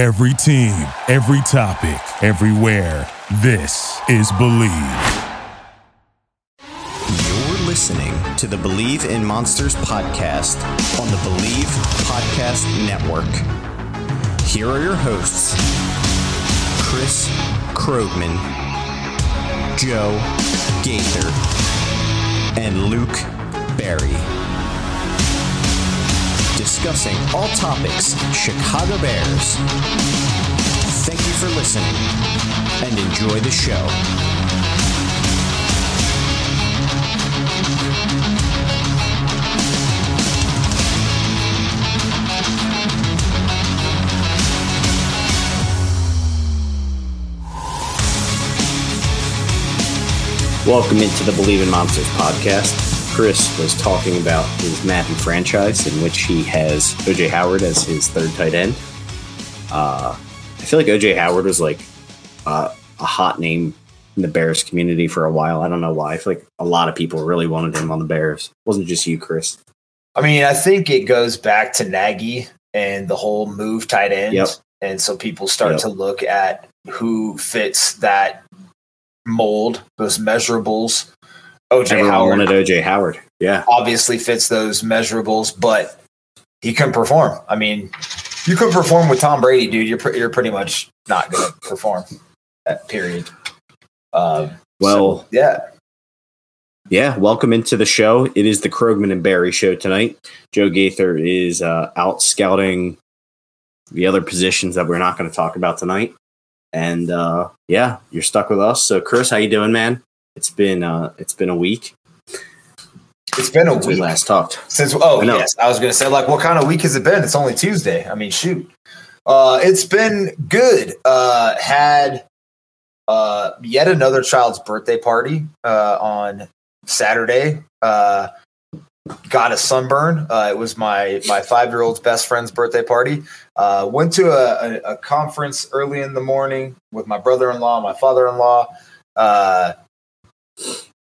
Every team, every topic, everywhere. This is Believe. You're listening to the Believe in Monsters podcast on the Believe Podcast Network. Here are your hosts Chris Krogman, Joe Gaither, and Luke Barry. Discussing all topics Chicago Bears. Thank you for listening and enjoy the show. Welcome into the Believe in Monsters podcast. Chris was talking about his Madden franchise, in which he has OJ Howard as his third tight end. Uh, I feel like OJ Howard was like uh, a hot name in the Bears community for a while. I don't know why. I feel like a lot of people really wanted him on the Bears. It wasn't just you, Chris. I mean, I think it goes back to Nagy and the whole move tight end. Yep. And so people start Yep. to look at who fits that mold, those measurables. OJ Everyone Howard wanted OJ Howard. Yeah. obviously fits those measurables, but he couldn't perform. I mean, you could perform with Tom Brady, dude. You're you're pretty much not going to perform. That period. Um, Well, so, yeah, Yeah, welcome into the show. It is the Krogman and Barry show tonight. Joe Gaither is uh, out scouting the other positions that we're not going to talk about tonight. And uh, yeah, you're stuck with us. So, Chris, how you doing, man? It's been uh, it's been a week it's been a since we last talked. since. Oh I yes, I was going to say like, what kind of week has it been? It's only Tuesday. I mean, shoot. Uh, it's been good. Uh, had uh, yet another child's birthday party uh, on Saturday. Uh, got a sunburn. Uh, it was my my five year old's best friend's birthday party. Uh, went to a, a, a conference early in the morning with my brother in law, my father in law, uh,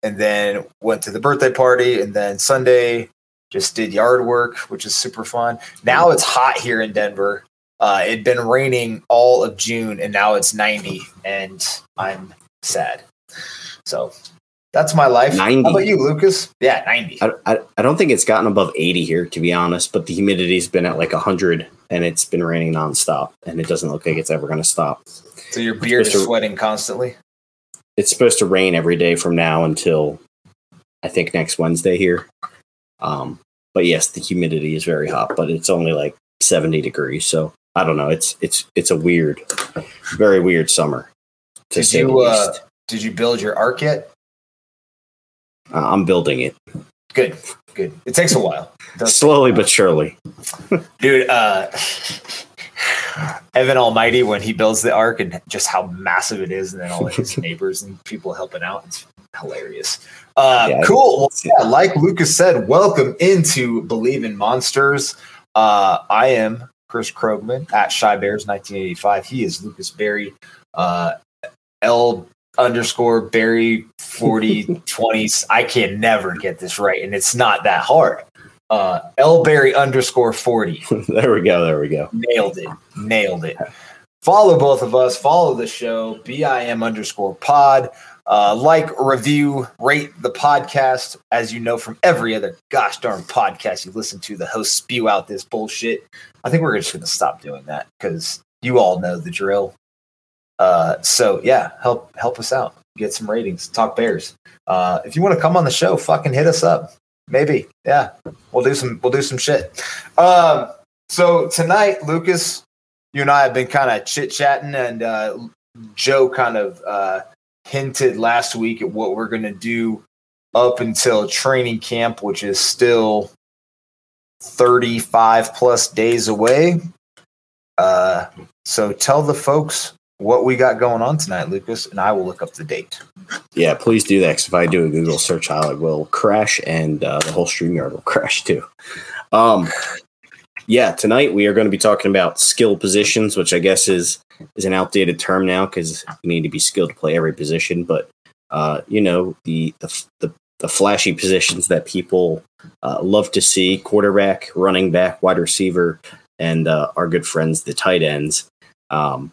and then went to the birthday party. And then Sunday just did yard work, which is super fun. Now it's hot here in Denver. Uh, it'd been raining all of June, and now it's 90, and I'm sad. So that's my life. 90? How about you, Lucas? Yeah, 90. I, I, I don't think it's gotten above 80 here, to be honest, but the humidity's been at like 100 and it's been raining nonstop. And it doesn't look like it's ever going to stop. So your beard is sweating constantly. It's supposed to rain every day from now until I think next Wednesday here. Um, but yes, the humidity is very hot, but it's only like 70 degrees. So I don't know. It's it's it's a weird, very weird summer. To Did say the you uh, did you build your arc yet? Uh, I'm building it Good, good. It takes a while, slowly but surely. dude. Uh, Evan Almighty when he builds the ark and just how massive it is, and then all of his neighbors and people helping out. It's hilarious. Uh, Yeah, cool. Well, yeah, like Lucas said, welcome into Believe in Monsters. Uh, I am Chris Krogman at Shy Bears 1985. He is Lucas Berry. Uh, L underscore Berry 40 20s. I can never get this right, and it's not that hard. Uh, L Berry underscore 40. there we go. There we go. Nailed it. Nailed it. Follow both of us. Follow the show, BIM underscore pod. Uh, like, review, rate the podcast. As you know from every other gosh darn podcast you listen to, the hosts spew out this bullshit. I think we're just going to stop doing that because you all know the drill. Uh, so yeah, help help us out. Get some ratings. Talk Bears. Uh, if you want to come on the show, fucking hit us up. Maybe. Yeah, we'll do some. We'll do some shit. Um, so tonight, Lucas, you and I have been kind of chit chatting, and uh, Joe kind of uh, hinted last week at what we're going to do up until training camp, which is still 35 plus days away. Uh, so tell the folks what we got going on tonight, Lucas, and I will look up the date. Yeah, please do that. 'cause if I do a Google search, I will crash, and uh, the whole StreamYard will crash too. Um, yeah, tonight we are going to be talking about skill positions, which I guess is is an outdated term now because you need to be skilled to play every position. But uh, you know the the the, the flashy positions that people uh, love to see: quarterback, running back, wide receiver, and uh, our good friends the tight ends. Um,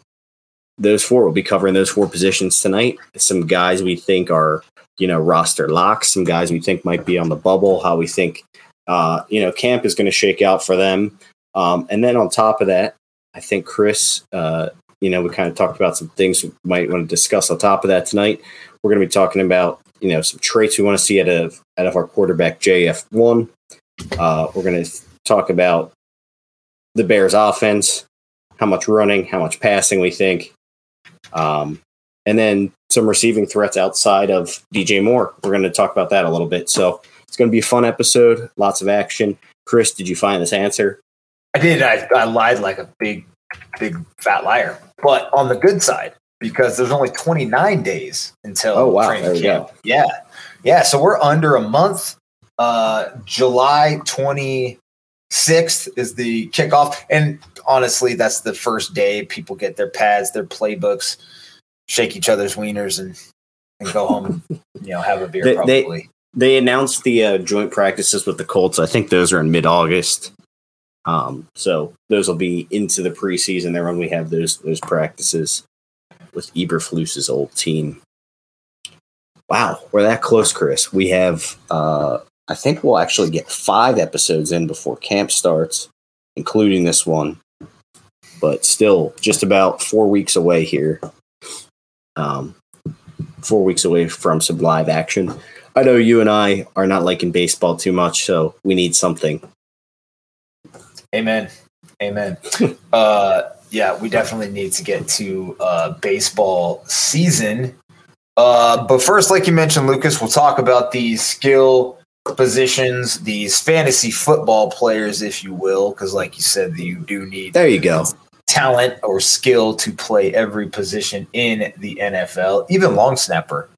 those four will be covering those four positions tonight. Some guys we think are, you know, roster locks. Some guys we think might be on the bubble. How we think, uh, you know, camp is going to shake out for them. Um, and then on top of that, I think Chris, uh, you know, we kind of talked about some things we might want to discuss on top of that tonight. We're going to be talking about, you know, some traits we want to see out of out of our quarterback JF one. Uh, we're going to talk about the Bears offense, how much running, how much passing we think, um, and then some receiving threats outside of DJ Moore. We're going to talk about that a little bit. So it's going to be a fun episode, lots of action. Chris, did you find this answer? I did. I, I lied like a big, big fat liar. But on the good side, because there's only 29 days until Oh, wow. training There we camp. go. Yeah. Yeah. So we're under a month. Uh, July 26th is the kickoff. And honestly, that's the first day people get their pads, their playbooks, shake each other's wieners, and, and go home and, you know, have a beer They- they- They announced the uh, joint practices with the Colts. I think those are in mid August. Um, so those will be into the preseason there when we have those those practices with Eberflus's old team. Wow, we're that close, Chris. We have uh, I think we'll actually get five episodes in before camp starts, including this one. But still, just about four weeks away here. Um, four weeks away from some live action. I know you and I are not liking baseball too much, so we need something. Amen. Amen. uh, yeah, we definitely need to get to uh, baseball season. Uh, but first, like you mentioned, Lucas, we'll talk about the skill positions, these fantasy football players, if you will, because, like you said, you do need There you go. talent or skill to play every position in the NFL, even long snapper.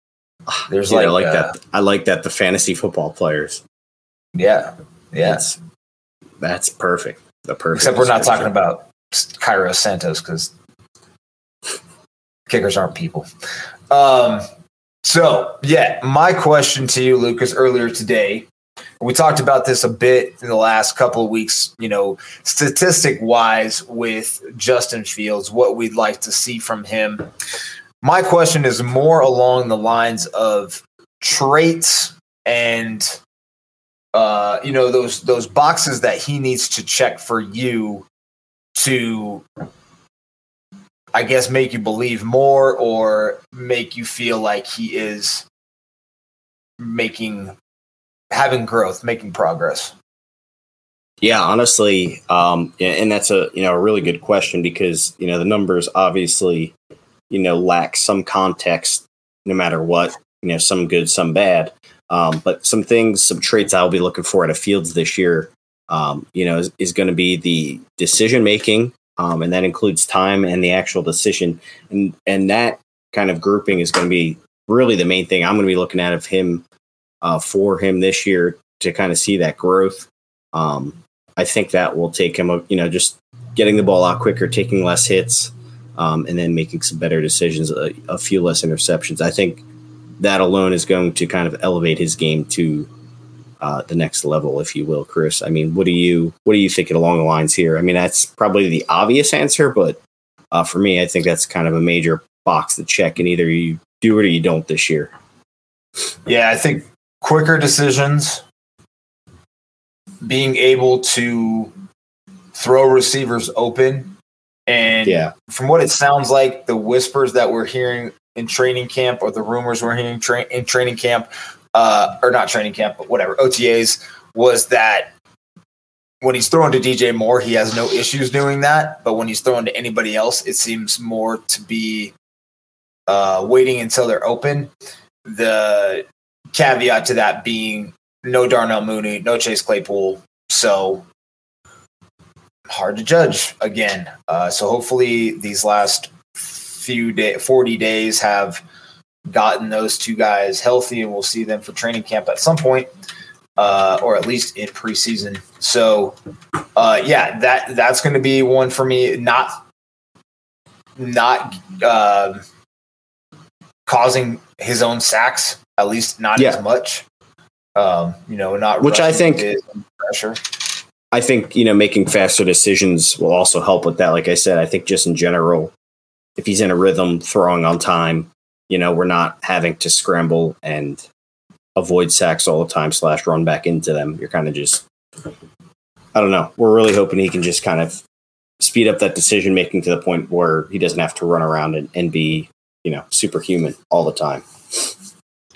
There's Yeah, like, I like uh, that. I like that. The fantasy football players. Yeah, yeah. That's that's perfect. The perfect. Except we're not talking about Cairo Santos because kickers aren't people. Um, so, yeah, my question to you, Lucas, earlier today, we talked about this a bit in the last couple of weeks, you know, statistic wise with Justin Fields, what we'd like to see from him. My question is more along the lines of traits and uh, you know those those boxes that he needs to check for you to i guess make you believe more or make you feel like he is making having growth making progress? Yeah, honestly, um, and that's a you know a really good question because you know the numbers obviously you know lack some context no matter what you know some good some bad. Um, but some things some traits I'll be looking for at a Fields this year um, you know is, is going to be the decision making um, and that includes time and the actual decision and and that kind of grouping is going to be really the main thing I'm going to be looking at of him uh, for him this year to kind of see that growth. Um, I think that will take him, you know, just getting the ball out quicker, taking less hits, um, and then making some better decisions, a, a few less interceptions. I think that alone is going to kind of elevate his game to uh, the next level, if you will, Chris. I mean, what do you what are you thinking along the lines here? I mean, that's probably the obvious answer, but uh, for me, I think that's kind of a major box to check, and either you do it or you don't this year. yeah i think quicker decisions being able to throw receivers open and Yeah, from what it sounds like, the whispers that we're hearing in training camp or the rumors we're hearing tra- in training camp, uh, or not training camp, but whatever, OTAs, was that when he's thrown to DJ Moore, he has no issues doing that. But when he's thrown to anybody else, it seems more to be uh, waiting until they're open. The caveat to that being no Darnell Mooney, no Chase Claypool. So hard to judge again. Uh, so hopefully these last few day, 40 days have gotten those two guys healthy and we'll see them for training camp at some point. Uh, or at least in preseason. So, uh, yeah, that that's going to be one for me. Not, not uh, causing his own sacks, at least not Yeah. as much. Um, you know, not Which I think- pressure. I think you know making faster decisions will also help with that. Like I said, I think just in general, if he's in a rhythm, throwing on time, you know, we're not having to scramble and avoid sacks all the time slash run back into them. You're kind of just, I don't know. We're really hoping he can just kind of speed up that decision making to the point where he doesn't have to run around and, and be, you know, superhuman all the time.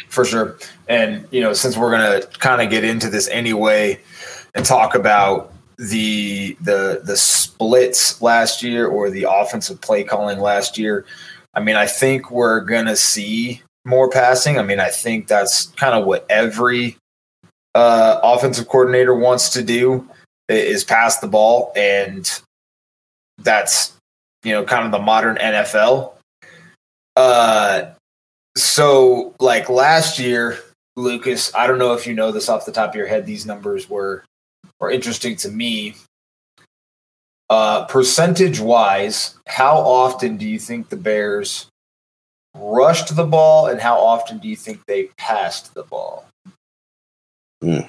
For sure. And, you know, since we're to kind of get into this anyway and talk about the the the splits last year or the offensive play calling last year, I mean, I think we're going to see more passing. I mean, I think that's kind of what every uh, offensive coordinator wants to do is pass the ball, and that's you know kind of the modern NFL. Uh, so like last year, Lucas, I don't know if you know this off the top of your head. These numbers were were interesting to me. Uh, percentage wise, how often do you think the Bears rushed the ball, and how often do you think they passed the ball? Hmm.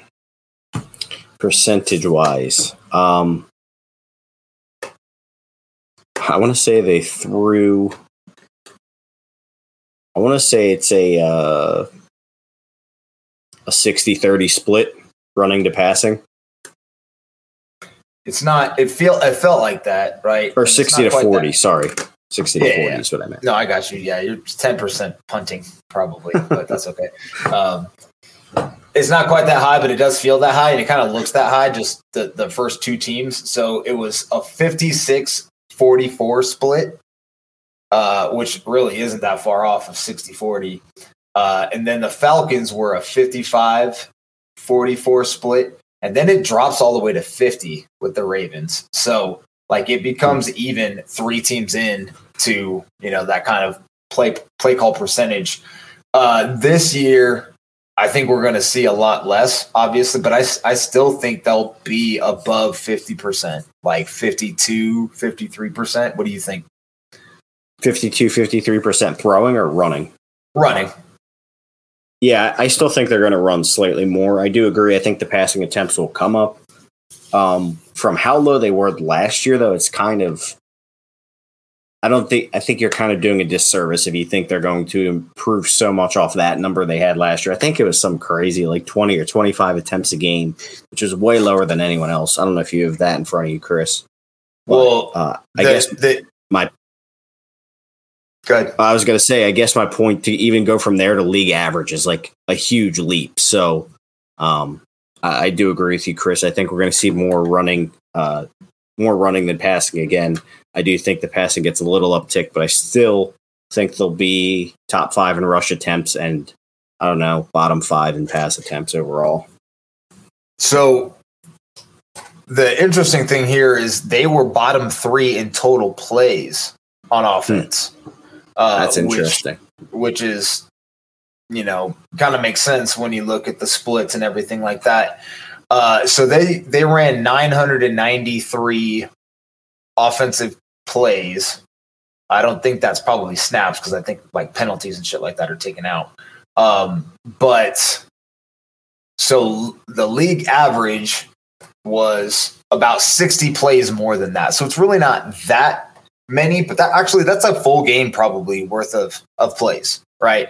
Percentage wise, um, I want to say they threw. I want to say it's a uh, a 60-30 split running to passing. It's not. It feel. It felt like that, right? Or sixty to forty. that. Sorry, sixty to forty. yeah. is what I meant. No, I got you. Yeah, you're ten percent punting probably, but that's okay. Um, it's not quite that high, but it does feel that high, and it kind of looks that high. Just the the first two teams. So it was a 56-44 split, uh, which really isn't that far off of 60-40. Uh, and then the Falcons were a 55-44 split, and then it drops all the way to 50 with the Ravens. So like it becomes even three teams in to you know that kind of play play call percentage. Uh, this year, I think we're going to see a lot less, obviously, but I, I still think they'll be above 50%, like 52, 53%. What do you think? 52, 53% throwing or running? Running. Yeah, I still think they're going to run slightly more. I do agree. I think the passing attempts will come up. Um, from how low they were last year, though, it's kind of. I don't think. I think you're kind of doing a disservice if you think they're going to improve so much off that number they had last year. I think it was some crazy, like 20 or 25 attempts a game, which is way lower than anyone else. I don't know if you have that in front of you, Chris. But, Well, uh, I the- guess the, my- Good. I was going to say, I guess my point to even go from there to league average is like a huge leap. So, um, I, I do agree with you, Chris. I think we're going to see more running, uh, more running than passing again. I do think the passing gets a little uptick, but I still think they'll be top five in rush attempts and I don't know, bottom five in pass attempts overall. So the interesting thing here is they were bottom three in total plays on offense. Uh, That's which- interesting. which is you know kind of makes sense when you look at the splits and everything like that. Uh, so they they ran 993 offensive plays. I don't think that's probably snaps because i think like penalties and shit like that are taken out. Um, but so the league average was about 60 plays more than that. So it's really not that many, but that actually that's a full game probably worth of of plays, right?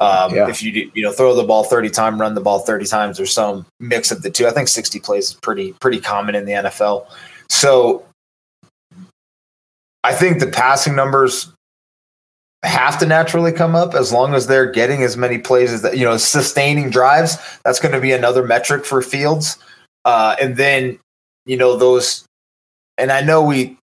Um, Yeah. If you do, you know throw the ball thirty times, run the ball thirty times, or some mix of the two. I think sixty plays is pretty pretty common in the NFL. So I think the passing numbers have to naturally come up as long as they're getting as many plays as that, you know, sustaining drives. That's going to be another metric for Fields. Uh, and then, you know, those, and I know we,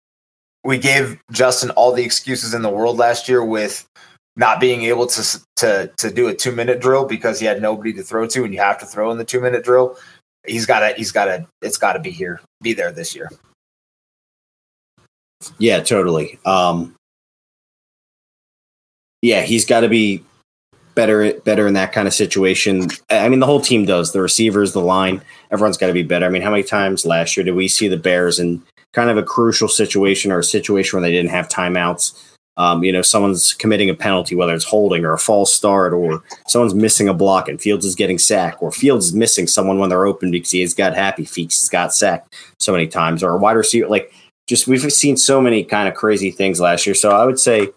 we gave Justin all the excuses in the world last year with not being able to to to do a two minute drill because he had nobody to throw to, and you have to throw in the two minute drill. He's got to. He's got to. It's got to be here. Be there this year. Yeah, totally. Um, yeah, he's got to be better better in that kind of situation. I mean, the whole team does. The receivers, the line, everyone's got to be better. I mean, how many times last year did we see the Bears in kind of a crucial situation or a situation where they didn't have timeouts um, you know, someone's committing a penalty, whether it's holding or a false start, or someone's missing a block and Fields is getting sacked, or Fields is missing someone when they're open because he's got happy feet, he's got sacked so many times, or a wide receiver. Like, just we've seen so many kind of crazy things last year. So I would say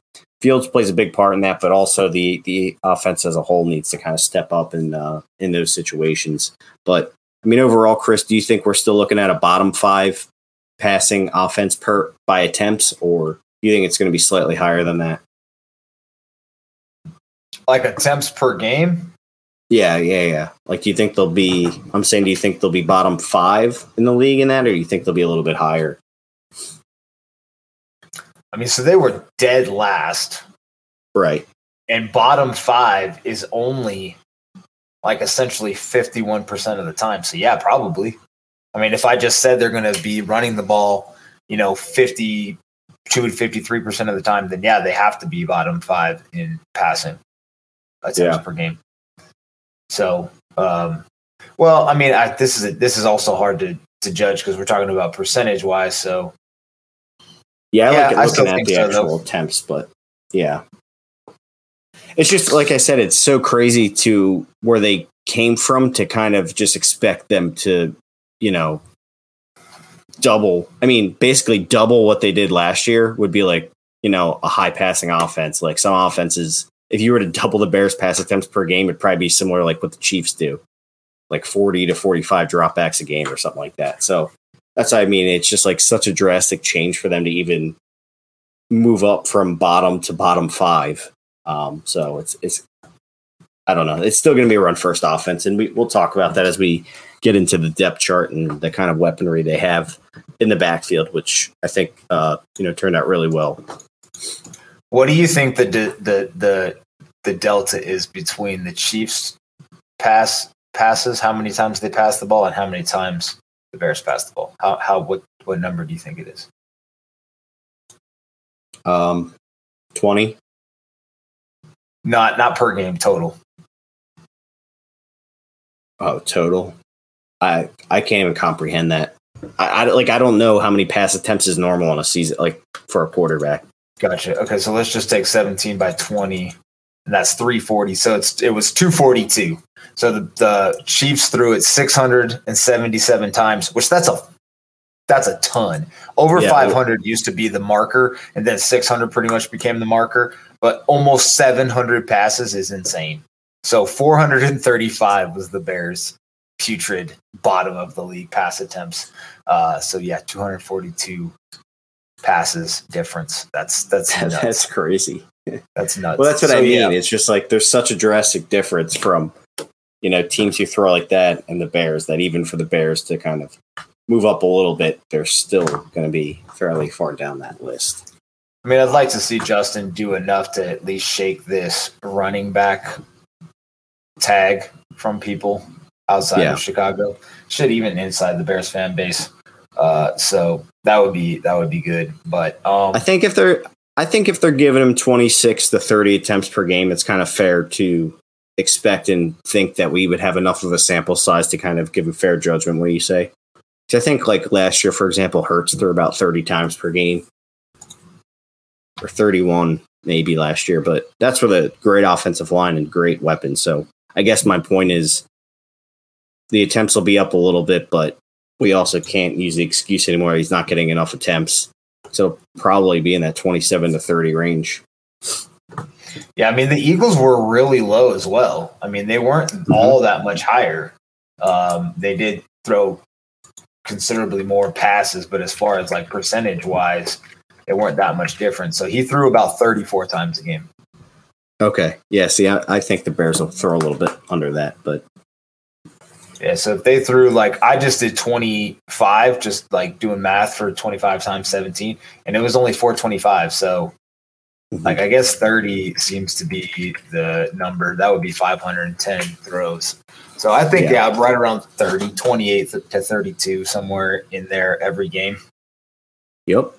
Fields plays a big part in that, but also the the offense as a whole needs to kind of step up in uh, in those situations. But I mean, overall, Chris, do you think we're still looking at a bottom five passing offense per by attempts, or do you think it's going to be slightly higher than that? Like attempts per game? Yeah, yeah, yeah. Like, do you think they'll be? I'm saying, do you think they'll be bottom five in the league in that, or do you think they'll be a little bit higher? I mean, so they were dead last, right? And bottom five is only like essentially 51% of the time. So, yeah, probably. I mean, if I just said they're going to be running the ball, you know, 50 two and fifty three percent of the time, then yeah, they have to be bottom five in passing attempts yeah. per game. So, um, well, I mean, I, this is a, this is also hard to to judge because we're talking about percentage wise. So, yeah, I yeah, like looking at the so, actual though. attempts, but yeah, it's just like I said, it's so crazy to where they came from to kind of just expect them to, you know, double. I mean, basically double what they did last year would be like you know a high passing offense. Like some offenses, if you were to double the Bears' pass attempts per game, it'd probably be similar like what the Chiefs do, like forty to forty five dropbacks a game or something like that. So that's what I mean. It's just like such a drastic change for them to even move up from bottom to bottom five. Um, so it's it's I don't know. It's still going to be a run first offense, and we, we'll talk about that as we get into the depth chart and the kind of weaponry they have in the backfield, which I think uh, you know turned out really well. What do you think the the the the delta is between the Chiefs pass passes, how many times they pass the ball, and how many times the Bears pass the ball? How how what what number do you think it is? Um, twenty. Not not per game total. Oh, total. I I can't even comprehend that. I, I like I don't know how many pass attempts is normal on a season like for a quarterback. Gotcha. Okay, so let's just take 17 by 20, and that's 340. So it's it was 242. So the, the Chiefs threw it 677 times, which that's a that's a ton. Over yeah, 500 used to be the marker, and then 600 pretty much became the marker. But almost 700 passes is insane. So 435 was the Bears putrid bottom of the league pass attempts. Uh, so yeah, 242 passes difference. That's that's nuts. that's crazy. That's nuts. Well, that's what so, I mean. Yeah. It's just like there's such a drastic difference from you know teams who throw like that and the Bears that even for the Bears to kind of move up a little bit, they're still going to be fairly far down that list. I mean, I'd like to see Justin do enough to at least shake this running back tag from people outside yeah. of Chicago. Should even inside the Bears fan base. Uh, so that would be that would be good. But um, I think if they're I think if they're giving him 26 to 30 attempts per game, it's kind of fair to expect and think that we would have enough of a sample size to kind of give a fair judgment. What do you say? I think like last year, for example, Hurts threw about 30 times per game or 31 maybe last year, but that's with a great offensive line and great weapons. So I guess my point is the attempts will be up a little bit, but we also can't use the excuse anymore. He's not getting enough attempts. So probably be in that 27 to 30 range. Yeah, I mean the Eagles were really low as well. I mean they weren't mm-hmm. all that much higher. Um, they did throw considerably more passes, but as far as like percentage wise, they weren't that much different. So he threw about 34 times a game. Okay. Yeah. See, I, I think the Bears will throw a little bit under that, but yeah, so if they threw like I just did 25, just like doing math for 25 times 17, and it was only 425. So mm-hmm. like I guess 30 seems to be the number. That would be 510 throws. So I think yeah, yeah right around 30, 28 to 32, somewhere in there every game. Yep.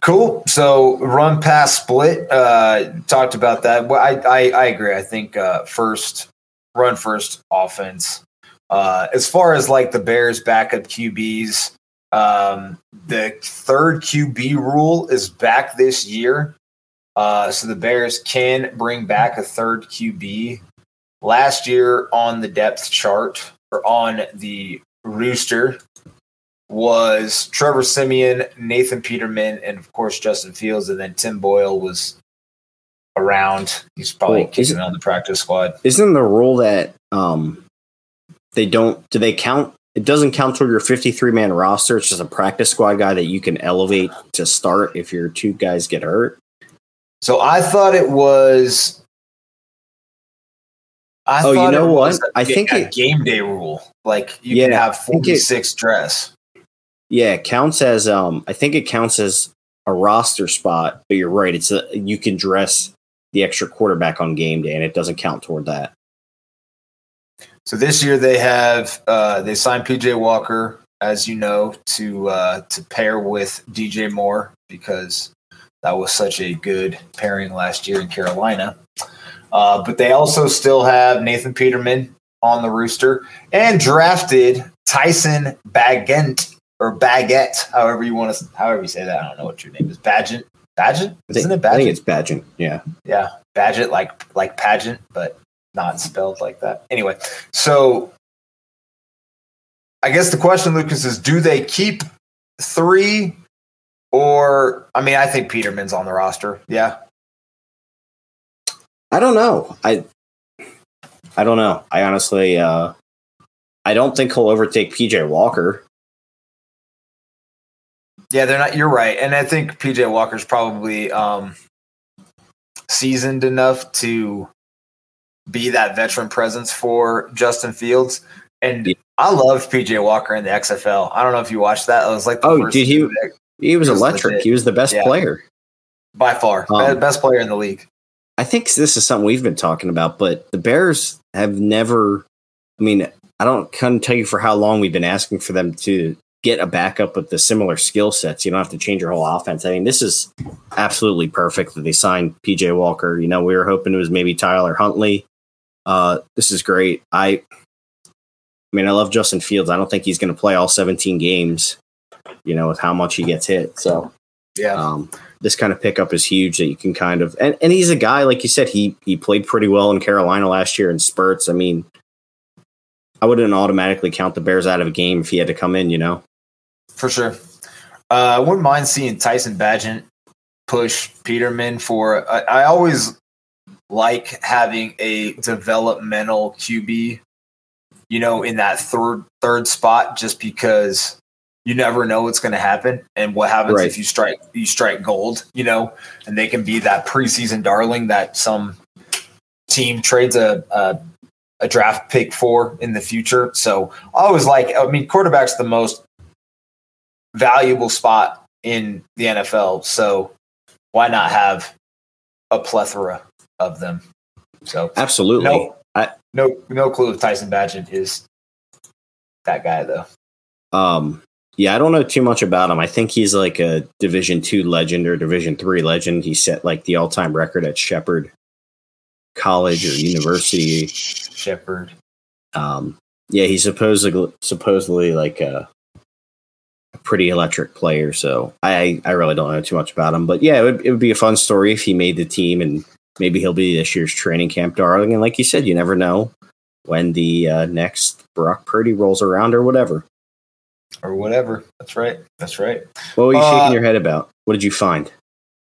Cool. So run pass split. Uh, talked about that. Well, I, I, I agree. I think uh, first run first offense. Uh, as far as like the Bears backup QBs, Um, the third QB rule is back this year. Uh, so the Bears can bring back a third QB. Last year on the depth chart or on the rooster was Trevor Siemian, Nathan Peterman, and of course Justin Fields, and then Tim Boyle was around. He's probably Well, kicking on the practice squad. Isn't the rule that um they don't do they count it doesn't count toward your 53 man roster. It's just a practice squad guy that you can elevate to start if your two guys get hurt. So I thought it was. I Oh, you know what? a I think a it- game day rule. Like you can have I think it- 46 dress. Yeah, it counts as um I think it counts as a roster spot, but you're right. It's a you can dress the extra quarterback on game day and it doesn't count toward that. So this year they have uh, they signed PJ Walker, as you know, to uh, to pair with DJ Moore because that was such a good pairing last year in Carolina. Uh, but they also still have Nathan Peterman on the rooster and drafted Tyson Baggett or Baguette, however you want to, however you say that. I don't know what your name is. Badgett, Badgett, isn't it I think it's Badgent. Yeah. Yeah, Badget like like pageant, but not spelled like that. Anyway, so I guess the question, Lucas, is do they keep three or I mean I think Peterman's on the roster. Yeah. I don't know. I I don't know. I honestly uh I don't think he'll overtake PJ Walker. Yeah, they're not you're right. And I think PJ Walker's probably um seasoned enough to be that veteran presence for Justin Fields. And Yeah. I love PJ Walker in the XFL. I don't know if you watched that. It was like the Oh, did he- He was was electric. legit. He was the best Yeah. player. by far Um, best player in the league. I think this is something we've been talking about, but the Bears have never. I mean, I don't couldn't tell you for how long we've been asking for them to get a backup with the similar skill sets. You don't have to change your whole offense. I mean, this is absolutely perfect that they signed PJ Walker. You know, we were hoping it was maybe Tyler Huntley. Uh, this is great. I, I mean, I love Justin Fields. I don't think he's going to play all 17 games. You know, with how much he gets hit. So Yeah. um, this kind of pickup is huge that you can kind of and, and he's a guy like you said he he played pretty well in Carolina last year in spurts. I mean, I wouldn't automatically count the Bears out of a game if he had to come in. You know, for sure. Uh, I wouldn't mind seeing Tyson Bagent push Peterman for. I, I always like having a developmental QB, you know, in that third third spot, just because you never know what's going to happen and what happens Right. if you strike you strike gold, you know, and they can be that preseason darling that some team trades a, a a draft pick for in the future. So I always like. I mean, quarterback's the most valuable spot in the NFL. So why not have a plethora of them? So absolutely. no, I- no, no clue if Tyson Bagent is that guy though. Um, yeah, I don't know too much about him. I think he's like a Division two legend or Division three legend. He set like the all time record at Shepherd College or University. Shepherd. Um, yeah, he's supposedly supposedly like a, a pretty electric player. So I I really don't know too much about him, but yeah, it would, it would be a fun story if he made the team, and maybe he'll be this year's training camp darling. And like you said, you never know when the uh, next Brock Purdy rolls around or whatever. Or whatever. That's right. That's right. What were you Uh, shaking your head about? What did you find?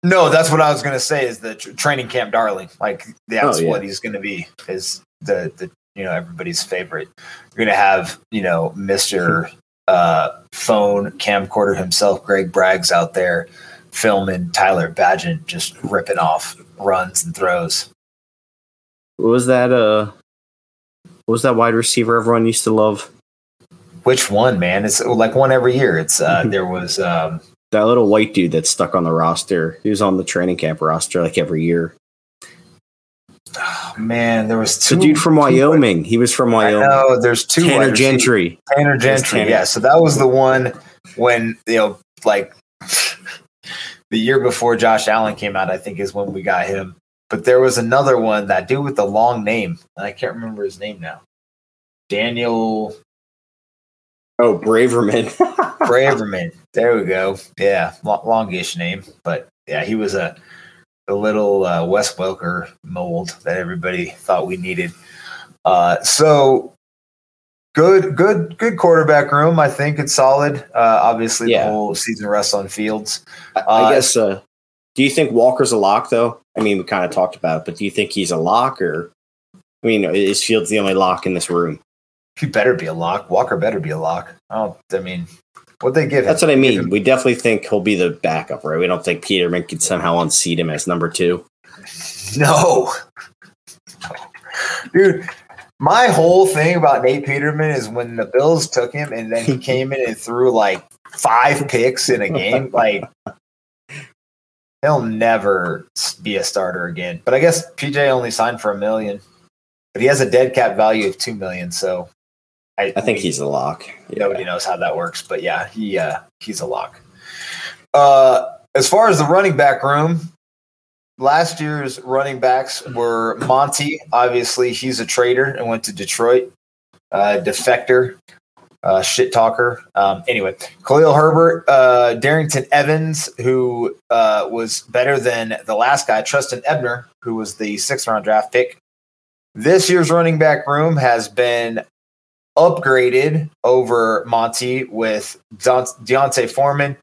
No, that's what I was going to say. Is the tr- training camp darling? Like that's Oh, yeah. what he's going to be. Is the the you know everybody's favorite. You're going to have you know Mister uh, phone camcorder himself, Greg Braggs, out there filming Tyler Badgett just ripping off runs and throws. What was that? Uh, what was that wide receiver everyone used to love? Which one, man? It's like one every year. It's uh, there was um, That little white dude that's stuck on the roster. He was on the training camp roster like every year. Man. There was The two dude from Wyoming. He was from I Wyoming. know. There's two Tanner. Gentry. Tanner Gentry. Tanner. yeah. So that was the one when you know, like the year before Josh Allen came out. I think is when we got him. But there was another one, that dude with the long name, and I can't remember his name now. Daniel. Oh, Braverman. Braverman. There we go. Yeah, longish name, but yeah, he was a the little uh, Wes Welker mold that everybody thought we needed. Uh, so good, good, good quarterback room. I think it's solid. Uh, obviously, yeah. the whole season rests on Fields. I, I uh, guess. Uh, do you think Walker's a lock though? I mean, we kind of talked about it, but do you think he's a lock or? I mean, is Fields the only lock in this room? He better be a lock. Walker better be a lock. Oh, I mean, what they give? That's him? what I mean. We definitely think he'll be the backup, right? We don't think Peterman could somehow unseat him as number two. No, dude. My whole thing about Nate Peterman is when the Bills took him and then he came in and threw like five picks in a game. Like he'll never be a starter again. But I guess PJ only signed for a million, but he has a dead cap value of two million. So I, I think he's a lock. Yeah. Nobody knows how that works, but yeah, he uh, he's a lock. Uh, as far as the running back room, last year's running backs were Monty. Obviously, he's a traitor and went to Detroit. Uh, defector uh, shit talker. Um, anyway, Khalil Herbert, uh, Darrynton Evans, who uh, was better than the last guy, Trestan Ebner, who was the sixth round draft pick. This year's running back room has been upgraded over Monty with D'Onta Foreman.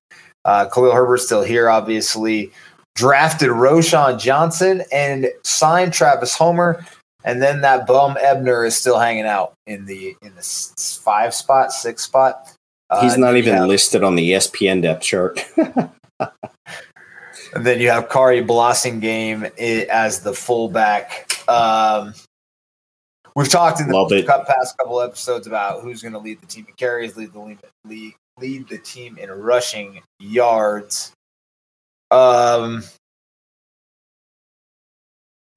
Uh, Khalil Herbert still here, obviously. Drafted Roschon Johnson and signed Travis Homer and then that bum Ebner is still hanging out in the in the five spot, six spot. Uh, He's not even have, listed on the ESPN depth chart. and then you have Khari Blasingame as the fullback. Um, we've talked in the Love past couple episodes about who's going to lead the team in carries, lead the lead, lead, lead the team in rushing yards. Um,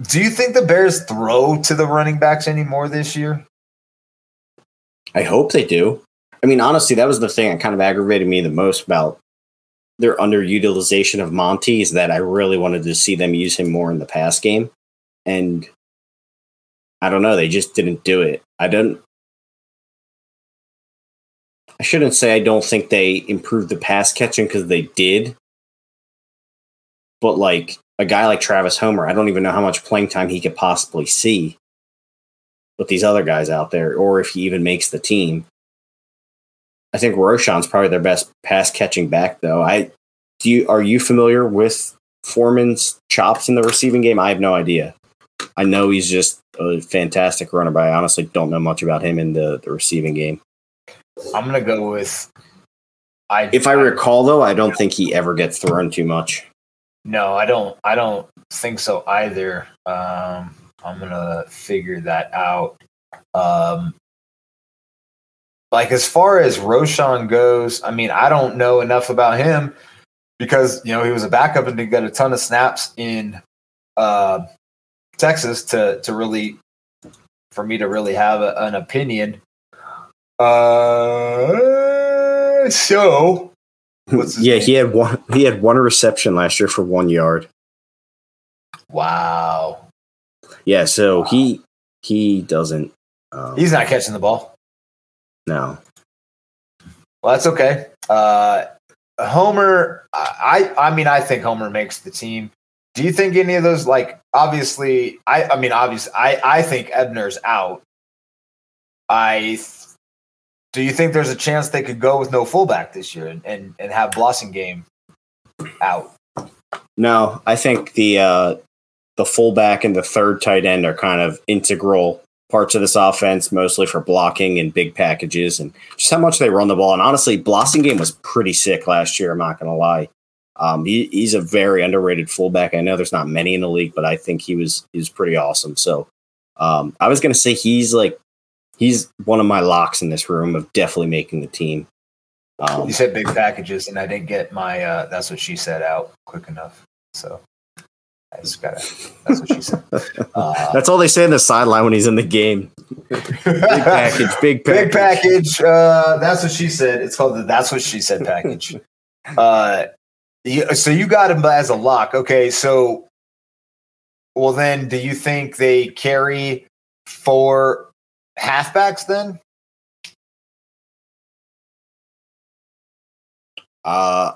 do you think the Bears throw to the running backs anymore this year? I hope they do. I mean, honestly, that was the thing that kind of aggravated me the most about their underutilization of Monty is that I really wanted to see them use him more in the pass game. And I don't know, they just didn't do it. I don't I shouldn't say I don't think they improved the pass catching because they did. But like a guy like Travis Homer, I don't even know how much playing time he could possibly see with these other guys out there, or if he even makes the team. I think Roschon's probably their best pass catching back, though. I do you are you familiar with Foreman's chops in the receiving game? I have no idea. I know he's just a fantastic runner, but I honestly don't know much about him in the, the receiving game. I'm gonna go with. I, if I, I recall, though, I don't think he ever gets thrown too much. No, I don't. I don't think so either. Um, I'm gonna figure that out. Um, like as far as Roschon goes, I mean, I don't know enough about him because you know he was a backup and he got a ton of snaps in uh, Texas to to really for me to really have a, an opinion. Uh, so yeah, name? he had one. He had one reception last year for one yard. Wow. Yeah, so wow. he he doesn't. Um, He's not catching the ball. No. Well, that's okay. Uh, Homer, I I mean, I think Homer makes the team. Do you think any of those like obviously? I I mean, obviously, I I think Ebner's out. I do you think there's a chance they could go with no fullback this year and, and, and have Blasingame out? No, I think the uh, the fullback and the third tight end are kind of integral parts of this offense, mostly for blocking and big packages and just how much they run the ball. And honestly, Blasingame was pretty sick last year. I'm not going to lie. Um, he, he's a very underrated fullback. I know there's not many in the league, but I think he was he was pretty awesome. So um, I was going to say he's like he's one of my locks in this room of definitely making the team. Um, you said big packages, and I didn't get my uh, "that's what she said" out quick enough. So I just gotta. That's what she said. Uh, that's all they say in the sideline when he's in the game. big package, big package, big package. Uh, that's what she said. It's called the "That's what she said" package. uh, so you got him as a lock. Okay, so well then, do you think they carry four halfbacks then? Uh,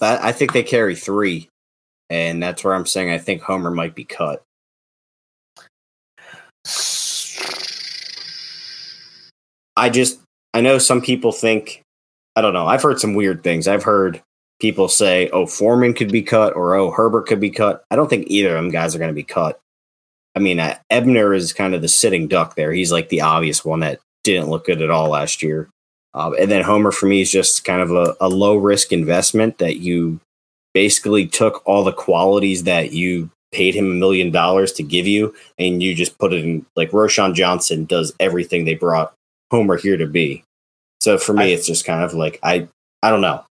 that I think they carry three, and that's where I'm saying I think Homer might be cut. I just I know some people think I don't know. I've heard some weird things. I've heard people say, "Oh, Foreman could be cut," or "Oh, Herbert could be cut." I don't think either of them guys are going to be cut. I mean, uh, Ebner is kind of the sitting duck there. He's like the obvious one that didn't look good at all last year. Uh, and then Homer for me is just kind of a, a low risk investment that you basically took all the qualities that you paid him a million dollars to give you and you just put it in like Roschon Johnson does everything they brought Homer here to be. So for me, I, it's just kind of like I I don't know.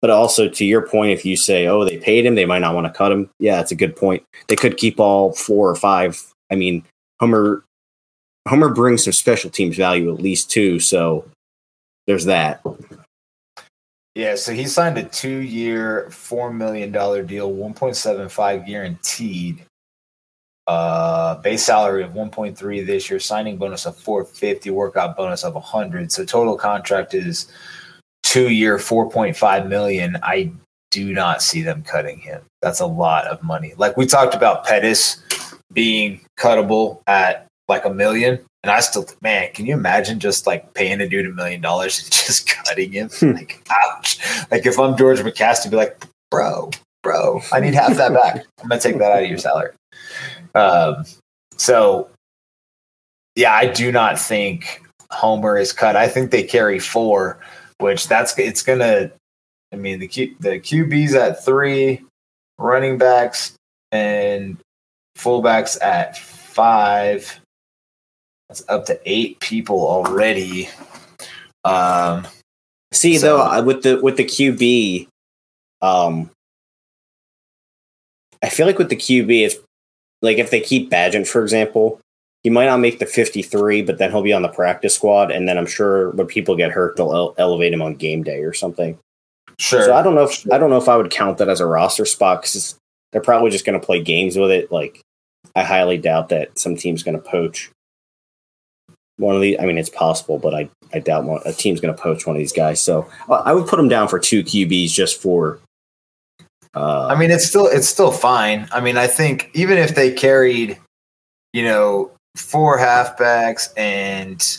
But also to your point, if you say, oh, they paid him, they might not want to cut him. Yeah, that's a good point. They could keep all four or five. I mean, Homer Homer brings some special teams value at least too. So there's that. Yeah, so he signed a two-year, four million dollar deal, one point seven five guaranteed. Uh, base salary of 1.3 this year, signing bonus of 450, workout bonus of 100. So total contract is two year, 4.5 million. I do not see them cutting him. That's a lot of money. Like we talked about Pettis being cuttable at like a million. And I still, man, can you imagine just like paying a dude a million dollars and just cutting him? Hmm. like, ouch. Like if I'm George McCaskey, be like, bro, bro, I need half that back. I'm gonna take that out of your salary. Um, so, yeah, I do not think Homer is cut. I think they carry four, which that's it's gonna. I mean, the Q, the QBs at three, running backs and fullbacks at five. That's up to eight people already. Um, See, so, though, with the with the QB, um, I feel like with the QB, if like if they keep Bagent, for example, he might not make the 53, but then he'll be on the practice squad. And then I'm sure when people get hurt, they'll ele- elevate him on game day or something. Sure. So I don't know if sure. I don't know if I would count that as a roster spot because they're probably just going to play games with it. Like I highly doubt that some team's going to poach one of these. I mean, it's possible, but I I doubt one, a team's going to poach one of these guys. So I would put them down for two QBs just for uh, I mean, it's still it's still fine. I mean, I think even if they carried, you know, four halfbacks and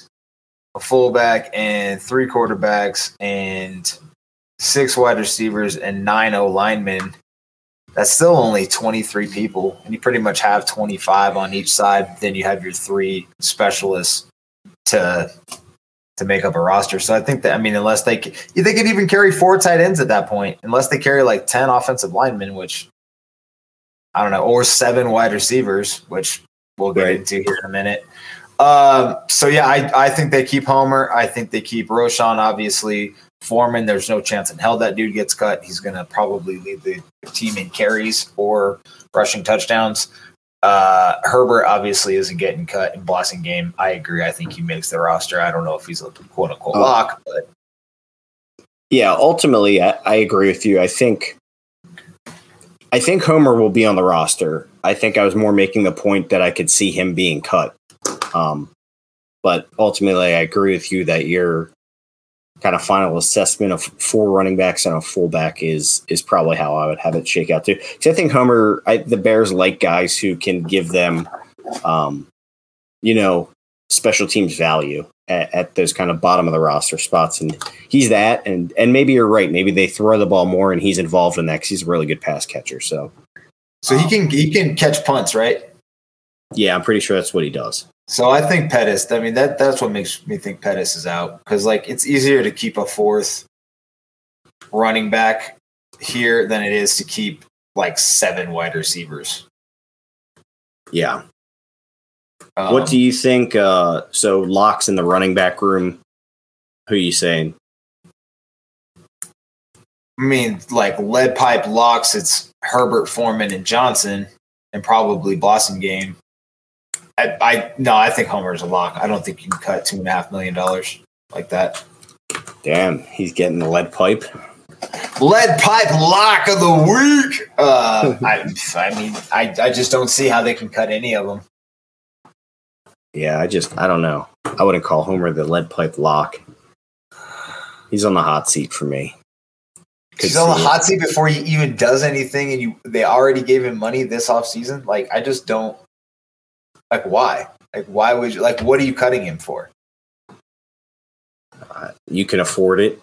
a fullback and three quarterbacks and six wide receivers and nine O linemen, that's still only 23 people. And you pretty much have 25 on each side. Then you have your three specialists to to make up a roster. So I think that I mean, unless they they could even carry four tight ends at that point, unless they carry like ten offensive linemen, which I don't know, or seven wide receivers, which we'll get right. into here in a minute. Um, so yeah, I I think they keep Homer. I think they keep Roschon. Obviously, Foreman. There's no chance in hell that dude gets cut. He's going to probably lead the team in carries or rushing touchdowns. Uh, Herbert obviously isn't getting cut in Blasingame. I agree. I think he makes the roster. I don't know if he's a quote unquote oh. lock, but yeah, ultimately, I, I agree with you. I think I think Homer will be on the roster. I think I was more making the point that I could see him being cut. Um, but ultimately, I agree with you that you're kind of final assessment of four running backs and a fullback is is probably how I would have it shake out too. Because I think Homer, I, the Bears like guys who can give them, um, you know, special teams value at, at, those kind of bottom of the roster spots, and he's that. And and maybe you're right. Maybe they throw the ball more, and he's involved in that because he's a really good pass catcher. So, so um, he can he can catch punts, right? Yeah, I'm pretty sure that's what he does. So I think Pettis. I mean that that's what makes me think Pettis is out because like it's easier to keep a fourth running back here than it is to keep like seven wide receivers. Yeah. Um, what do you think? Uh, so locks in the running back room. Who are you saying? I mean, like lead pipe locks. It's Herbert, Foreman, and Johnson, and probably Blasingame. I, I no, I think Homer's a lock. I don't think you can cut two and a half million dollars like that. Damn, he's getting the lead pipe. Lead pipe lock of the week. Uh, I, I mean, I, I just don't see how they can cut any of them. Yeah, I just, I don't know. I wouldn't call Homer the lead pipe lock. He's on the hot seat for me. Could He's on the hot seat before he even does anything, and you they already gave him money this offseason. Like, I just don't like why. Like, why would you like? What are you cutting him for? Uh, you can afford it,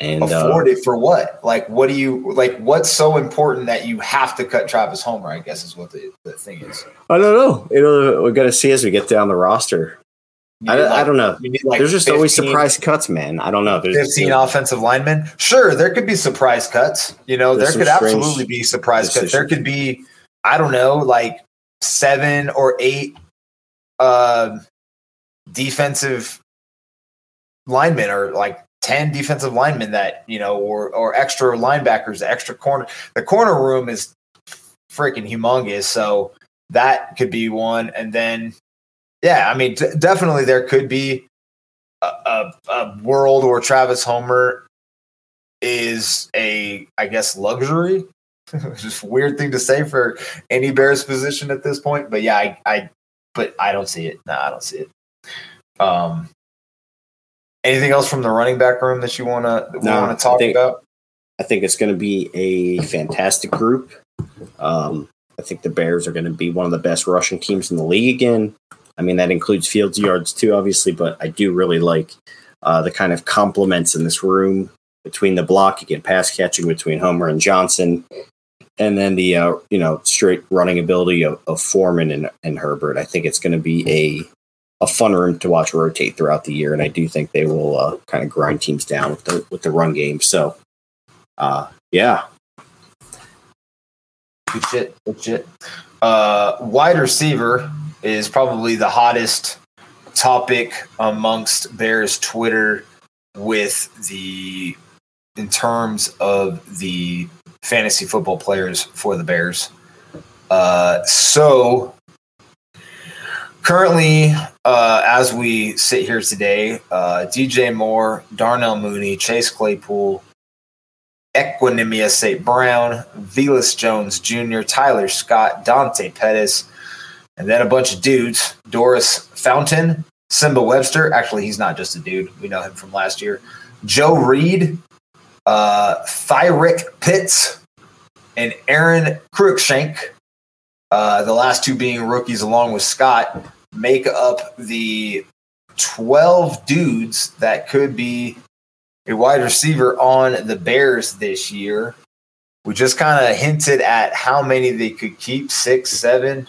and Afford uh, it for what? Like, what do you like? What's so important that you have to cut Travis Homer? I guess is what the, the thing is. I don't know. It'll, we're gonna see as we get down the roster. I, need, I don't know. like, There's just always surprise cuts, man. I don't know. There's, 15 offensive linemen. Sure, there could be surprise cuts. You know, there could absolutely be surprise cuts. There could be, I don't know, like seven or eight uh, defensive linemen or like 10 defensive linemen that, you know, or, or extra linebackers, extra corner. The corner room is freaking humongous. So that could be one. And then, yeah, I mean, d- definitely there could be a, a, a world where Travis Homer is a, I guess, luxury. Just weird thing to say for any Bears position at this point, but yeah, I, I but I don't see it. No, I don't see it. Um, anything else from the running back room that you want to No, want to talk think- about? I think it's going to be a fantastic group. Um, I think the Bears are going to be one of the best rushing teams in the league again. I mean, that includes fields yards too, obviously, but I do really like uh, the kind of complements in this room between the blocking and pass catching between Homer and Johnson, and then the uh, you know straight running ability of, of Foreman and, and Herbert. I think it's going to be a a fun room to watch rotate throughout the year, and I do think they will uh, kind of grind teams down with the with the run game. So, uh, yeah, Good shit. Good shit. Uh, wide receiver is probably the hottest topic amongst Bears Twitter with the in terms of the fantasy football players for the Bears. Uh, so currently, uh, as we sit here today, uh, DJ Moore, Darnell Mooney, Chase Claypool, Equanimeous St. Brown, Velus Jones Jr., Tyler Scott, Dante Pettis, and then a bunch of dudes Daurice Fountain, Simba Webster. Actually, he's not just a dude. We know him from last year. Joe Reed, uh, Thyrick Pitts, and Aron Cruickshank. Uh, the last two being rookies, along with Scott, make up the 12 dudes that could be a wide receiver on the Bears this year. We just kind of hinted at how many they could keep six, seven,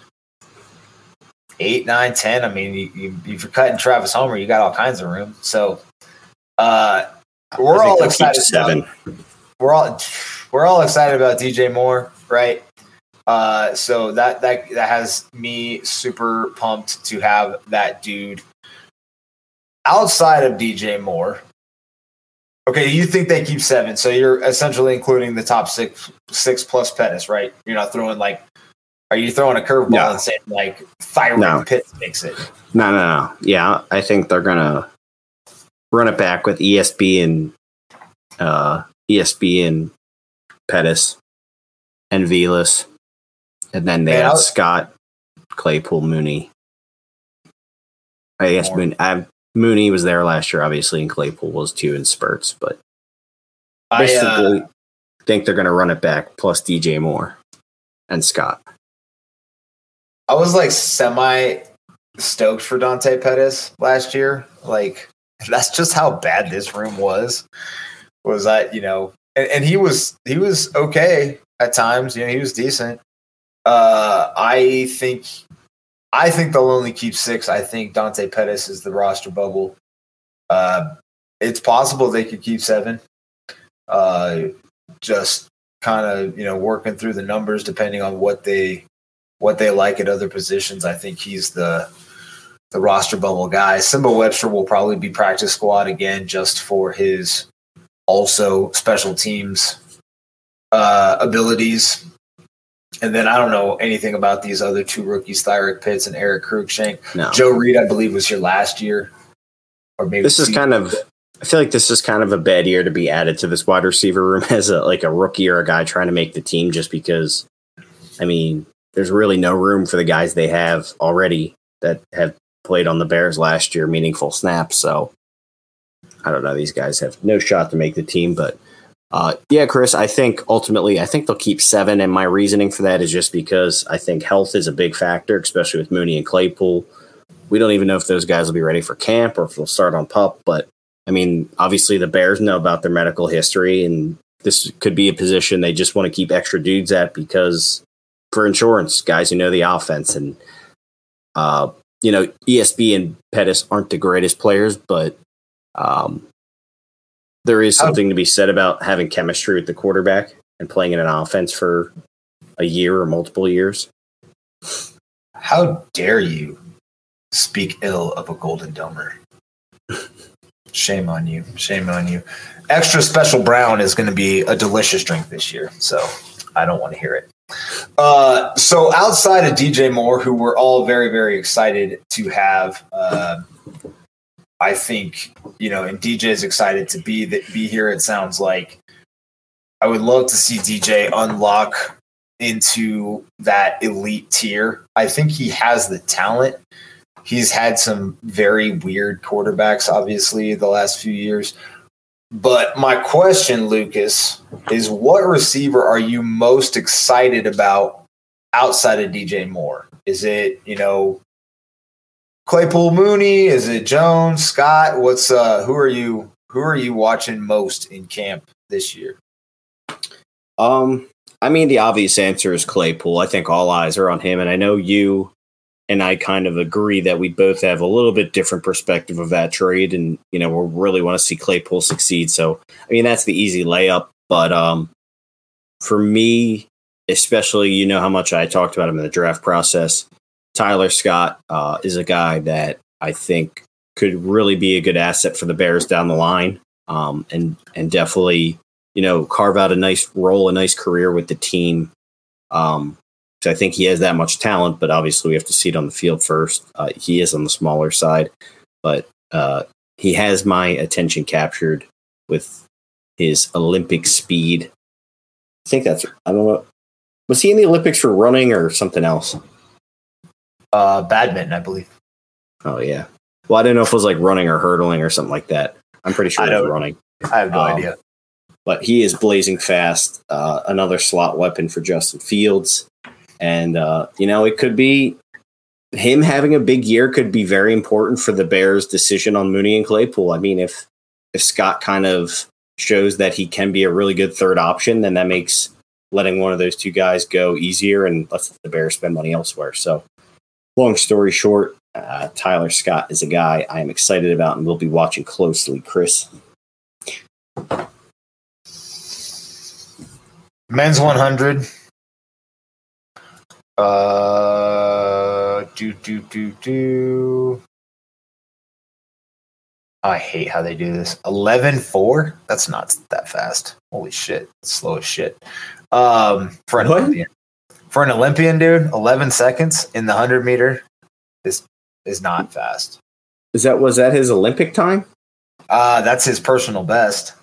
eight, nine, ten. I mean, you, you, if you're cutting Travis Homer, you got all kinds of room. So uh, we're all excited. seven. About, we're all we're all excited about DJ Moore, right? Uh, so that that that has me super pumped to have that dude outside of DJ Moore. Okay, you think they keep seven, so you're essentially including the top six six plus Pettis, right? You're not throwing like are you throwing a curveball No. and saying like Thyroid No. Pitts makes it? No, no, no. Yeah, I think they're gonna run it back with ESB and uh, ESB and Pettis and Velus, and then they have was- Scott, Claypool, Mooney. I guess Mooney, I, Mooney was there last year, obviously, and Claypool was too in spurts, but I uh, think they're gonna run it back plus DJ Moore and Scott. I was like semi stoked for Dante Pettis last year. Like that's just how bad this room was. Was that you know, and, and he was he was okay at times. You know, he was decent. Uh, I think I think they'll only keep six. I think Dante Pettis is the roster bubble. Uh, it's possible they could keep seven. Uh, just kind of you know working through the numbers depending on what they what they like at other positions. I think he's the the roster bubble guy. Simba Webster will probably be practice squad again just for his also special teams uh, abilities. And then I don't know anything about these other two rookies, Thyrick Pitts and Eric Cruickshank. No, Joe Reed, I believe, was here last year, or maybe this is kind of I feel like this is kind of a bad year to be added to this wide receiver room as a like a rookie or a guy trying to make the team just because I mean there's really no room for the guys they have already that have played on the Bears last year meaningful snaps. So I don't know. These guys have no shot to make the team but Uh, yeah, Chris, I think ultimately, I think they'll keep seven. And my reasoning for that is just because I think health is a big factor, especially with Mooney and Claypool. We don't even know if those guys will be ready for camp or if they'll start on pup. But I mean, obviously, the Bears know about their medical history, and this could be a position they just want to keep extra dudes at because for insurance, guys who know the offense. And, uh, you know, ESB and Pettis aren't the greatest players, but um, there is something to be said about having chemistry with the quarterback and playing in an offense for a year or multiple years. How dare you speak ill of a Golden Domer? Shame on you. Shame on you. Extra special brown is going to be a delicious drink this year. So I don't want to hear it. Uh, so outside of DJ Moore, who we're all very, very excited to have, uh, I think you know, and DJ is excited to be that be here. It sounds like I would love to see DJ unlock into that elite tier. I think he has the talent. He's had some very weird quarterbacks, obviously, the last few years. But my question, Lucas, is what receiver are you most excited about outside of DJ Moore? Is it, you know, Claypool Mooney? Is it Jones, Scott? What's uh who are you who are you watching most in camp this year? Um, I mean the obvious answer is Claypool. I think all eyes are on him, and I know you and I kind of agree that we both have a little bit different perspective of that trade, and you know we really want to see Claypool succeed. So I mean that's the easy layup, but um, for me, especially you know how much I talked about him in the draft process. Tyler Scott uh, is a guy that I think could really be a good asset for the Bears down the line, um, and and definitely you know carve out a nice role, a nice career with the team. Um, so I think he has that much talent, but obviously we have to see it on the field first. Uh, he is on the smaller side, but uh, he has my attention captured with his Olympic speed. I think that's I don't know. Was he in the Olympics for running or something else? Uh, badminton, I believe. Oh yeah. Well, I didn't know if it was like running or hurdling or something like that. I'm pretty sure it was running. I have no Um, idea. But he is blazing fast. Uh, another slot weapon for Justin Fields, and uh, you know it could be him having a big year could be very important for the Bears' decision on Mooney and Claypool. I mean, if if Scott kind of shows that he can be a really good third option, then that makes letting one of those two guys go easier and lets the Bears spend money elsewhere. So, long story short, uh, Tyler Scott is a guy I am excited about and we will be watching closely. Chris, Men's 100. Uh, do, do, do, do. I hate how they do this. 11 4? That's not that fast. Holy shit. Slow as shit. Um, for an What? For an Olympian, dude, 11 seconds in the 100 meter is is not fast. is that was that his Olympic time? Uh, that's his personal best.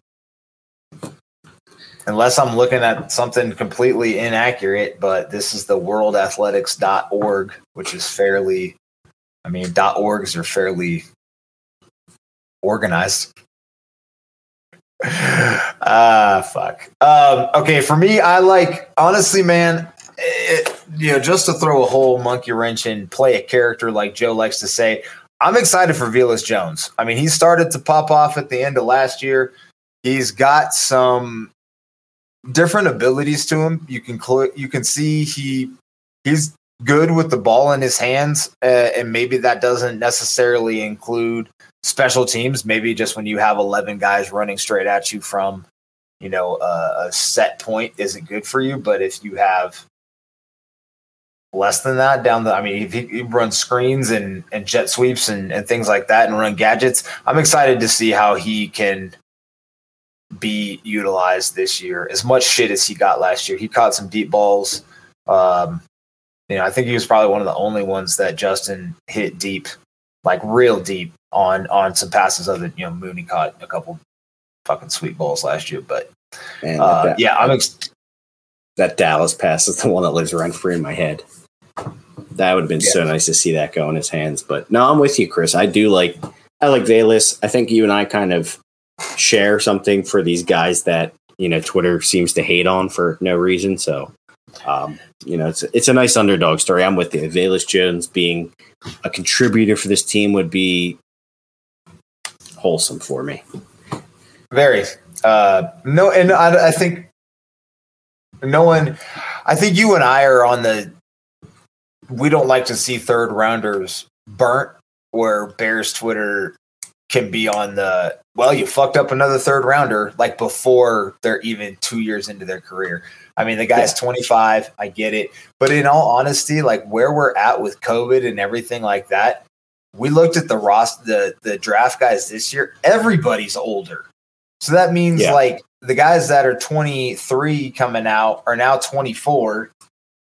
Unless I'm looking at something completely inaccurate, but this is the worldathletics.org, which is fairly, I mean, .orgs are fairly organized. Ah, fuck. Um, okay, for me, I like, honestly, man, it, you know, just to throw a whole monkey wrench and play a character like Joe likes to say, I'm excited for Velus Jones. I mean, he started to pop off at the end of last year. He's got some different abilities to him. You can cl- you can see he he's good with the ball in his hands, uh, and maybe that doesn't necessarily include special teams. Maybe just when you have 11 guys running straight at you from you know a, a set point isn't good for you. But if you have less than that down the i mean if he, he runs screens and and jet sweeps and, and things like that and run gadgets i'm excited to see how he can be utilized this year as much shit as he got last year he caught some deep balls um you know i think he was probably one of the only ones that justin hit deep like real deep on on some passes other you know mooney caught a couple fucking sweet balls last year but And uh, that, yeah i'm ex- that Dallas pass is the one that lives rent free in my head. That would have been so nice to see that go in his hands. But no, I'm with you, Chris. I do like I like Velus. I think you and I kind of share something for these guys that you know Twitter seems to hate on for no reason. So um, you know it's it's a nice underdog story. I'm with you. Velus Jones being a contributor for this team would be wholesome for me. Very. Uh, no, and I, I think no one. I think you and I are on the. We don't like to see third rounders burnt. Where Bears Twitter can be on the well, you fucked up another third rounder like before they're even two years into their career. I mean, the guy's 25. I get it, but in all honesty, like where we're at with COVID and everything like that, we looked at the Ross the the draft guys this year. Everybody's older, so that means Yeah. like the guys that are 23 coming out are now 24,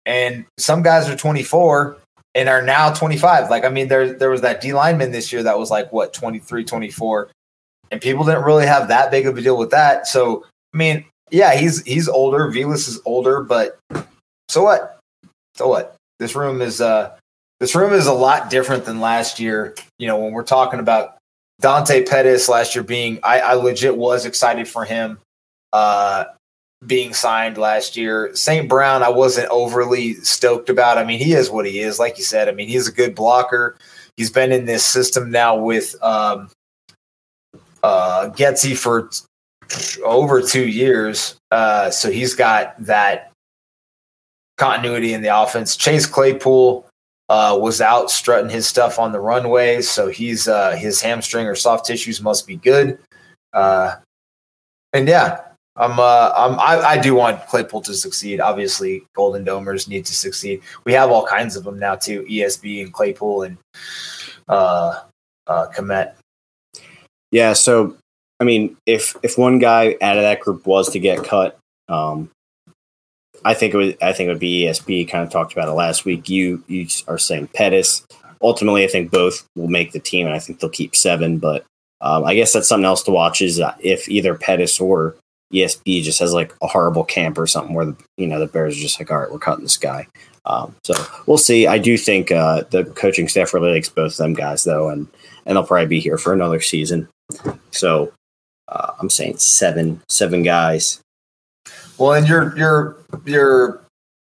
and some guys are 24 and are now 25. Like, I mean, there there was that D lineman this year that was like what 23, 24, and people didn't really have that big of a deal with that. So, I mean, yeah, he's he's older. Velus is older, but so what? So what? This room is uh this room is a lot different than last year. You know, when we're talking about Dante Pettis last year being, I, I legit was excited for him uh, being signed last year. St. Brown, I wasn't overly stoked about. I mean, he is what he is. Like you said, I mean, he's a good blocker. He's been in this system now with um, uh, Getsy for over two years. Uh, so he's got that continuity in the offense. Chase Claypool uh, was out strutting his stuff on the runway, so he's uh, his hamstring or soft tissues must be good. Uh, and yeah, I'm, uh, I'm I, I do want Claypool to succeed. Obviously, Golden Domers need to succeed. We have all kinds of them now too, ESB and Claypool and uh, uh. Yeah, so I mean, if if one guy out of that group was to get cut, um, I think it would. I think it would be ESB. Kind of talked about it last week. You you are saying Pettis. Ultimately, I think both will make the team, and I think they'll keep seven. But um, I guess that's something else to watch. Is uh, if either Pettis or ESB just has like a horrible camp or something where the you know the Bears are just like, all right, we're cutting this guy. Um, so we'll see. I do think uh, the coaching staff really likes both of them guys though, and and they'll probably be here for another season. So uh, I'm saying seven, seven guys. Well, and you're you're you're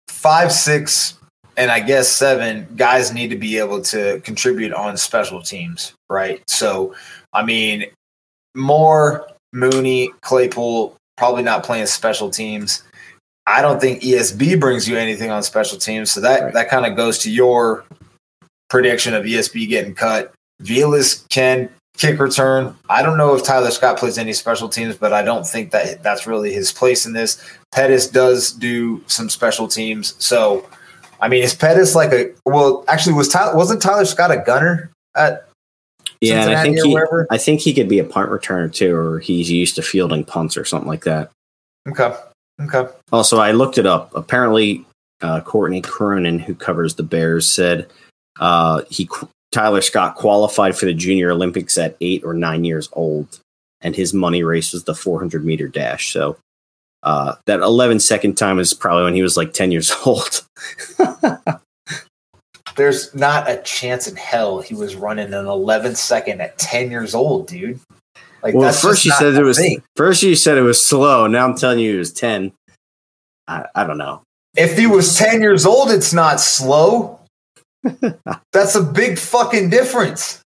five, six, and I guess seven guys need to be able to contribute on special teams, right? So, I mean, Moore, Mooney, Claypool probably not playing special teams. I don't think ESB brings you anything on special teams, so that Right. that kind of goes to your prediction of ESB getting cut. Velus can kick return. I don't know if Tyler Scott plays any special teams, but I don't think that that's really his place in this. Pettis does do some special teams, so I mean, is Pettis like a well? Actually, was Tyler wasn't Tyler Scott a gunner at Yeah, and I think he, I think he could be a punt returner too, or he's used to fielding punts or something like that. Okay, okay, Also, I looked it up. Apparently, uh, Courtney Cronin, who covers the Bears, said uh, he Tyler Scott qualified for the Junior Olympics at eight or nine years old, and his money race was the 400 meter dash. So uh, that 11 second time is probably when he was like 10 years old. There's not a chance in hell he was running an 11 second at 10 years old, dude. Like well, first you said it was thing. first you said it was slow. Now I'm telling you it was 10. I, I don't know. If he was 10 years old, it's not slow. That's a big fucking difference.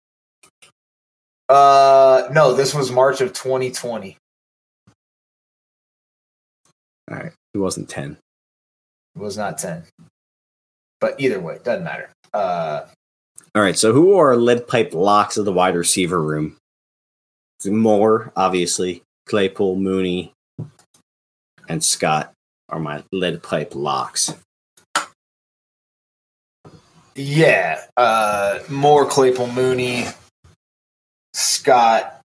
Uh no, this was March of 2020. All right, he wasn't 10. It was not 10. But either way, doesn't matter. Uh All right, so who are lead pipe locks of the wide receiver room? Moore, obviously, Claypool, Mooney, and Scott are my lead pipe locks. yeah, uh more Claypool Mooney, Scott.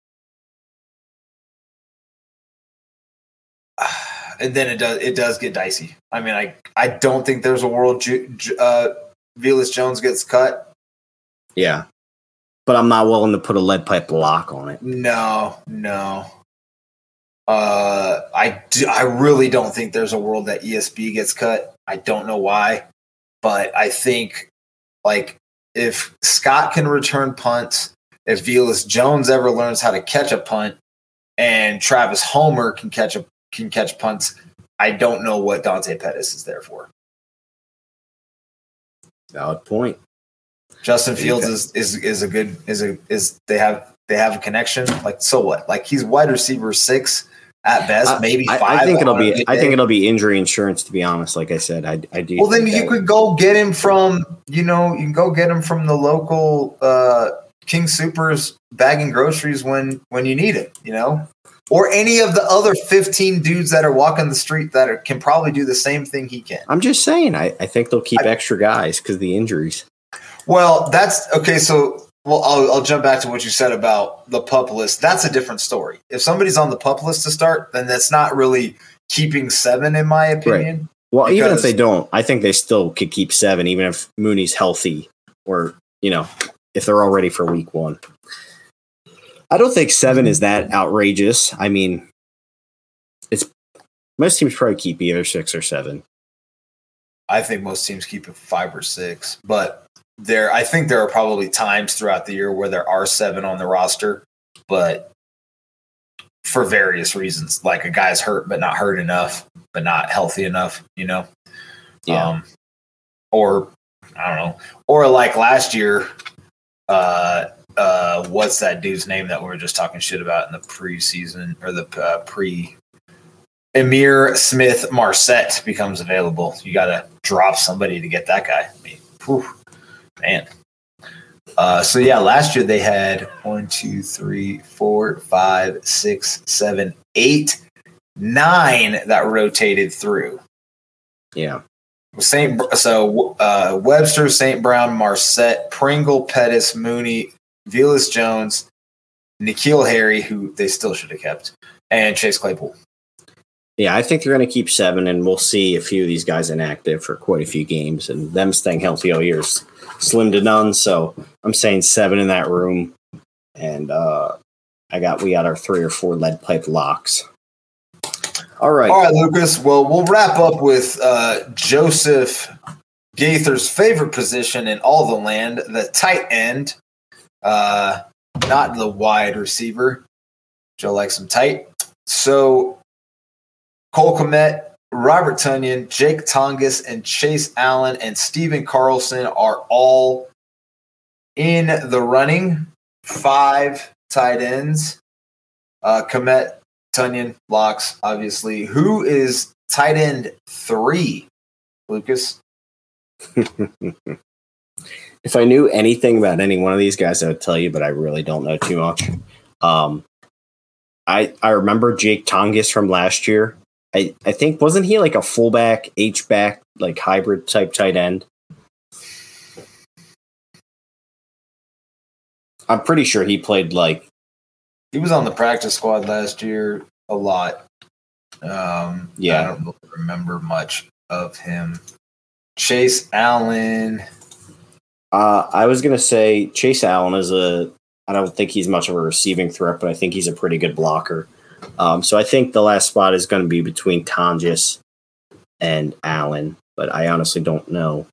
And then it does it does get dicey. I mean, I I don't think there's a world uh Velus Jones gets cut. Yeah, but I'm not willing to put a lead pipe lock on it. No, no. Uh, I do, I really don't think there's a world that ESB gets cut. I don't know why, but I think like if Scott can return punts, if Velus Jones ever learns how to catch a punt, and Travis Homer can catch a can catch punts. I don't know what Dante Pettis is there for. Valid point. Justin Fields is, is is a good is a is they have they have a connection. Like so what? Like he's wide receiver six at best, maybe I, five. I think it'll be. I think it'll be injury insurance. To be honest, like I said, I, I do. Well, then you could go get him from you know you can go get him from the local uh, King Supers bagging groceries when when you need it. You know. Or any of the other 15 dudes that are walking the street that are, can probably do the same thing he can. I'm just saying. I, I think they'll keep extra guys because the injuries. Well, that's okay. So, well, I'll, I'll jump back to what you said about the pup list. That's a different story. If somebody's on the pup list to start, then that's not really keeping seven, in my opinion. Well, even if they don't, I think they still could keep seven, even if Mooney's healthy, or you know, if they're all ready for week one. I don't think seven is that outrageous. I mean, it's most teams probably keep either six or seven. I think most teams keep it five or six, but there, I think there are probably times throughout the year where there are seven on the roster, but for various reasons, like a guy's hurt but not hurt enough, but not healthy enough, you know. Yeah. Um, or I don't know, or like last year, uh, uh, what's that dude's name that we were just talking shit about in the preseason or the uh, pre? Ihmir Smith Marsette becomes available. You got to drop somebody to get that guy. I mean, whew, man. Uh, so yeah, last year they had one, two, three, four, five, six, seven, eight, nine that rotated through. Yeah. Saint so uh, Webster, Saint Brown, Marsette, Pringle, Pettis, Mooney, Velus Jones, N'Keal Harry, who they still should have kept, and Chase Claypool. Yeah, I think they're going to keep seven, and we'll see a few of these guys inactive for quite a few games, and them staying healthy all year is slim to none. So I'm saying seven in that room, and uh, I got we got our three or four lead pipe locks. All right, All right, Lucas. Well, we'll wrap up with uh, Joseph Gaither's favorite position in all the land, the tight end, uh, not the wide receiver. Joe likes him tight. So, Cole Kmet, Robert Tonyan, Jake Tonges, and Chase Allen and Stephen Carlson are all in the running. Five tight ends. Uh, Kmet, Tonyan, locks, obviously. Who is tight end three, Lucas? if I knew anything about any one of these guys, I would tell you, but I really don't know too much. Um, I I remember Jake Tonges from last year. I, I think wasn't he like a fullback, H back, like hybrid type tight end? I'm pretty sure he played like He was on the practice squad last year a lot. Um, Yeah. I don't remember much of him. Chase Allen. Uh, I was gonna say Chase Allen is a I don't think he's much of a receiving threat, but I think he's a pretty good blocker. Um, so I think the last spot is going to be between Tonges and Allen, but I honestly don't know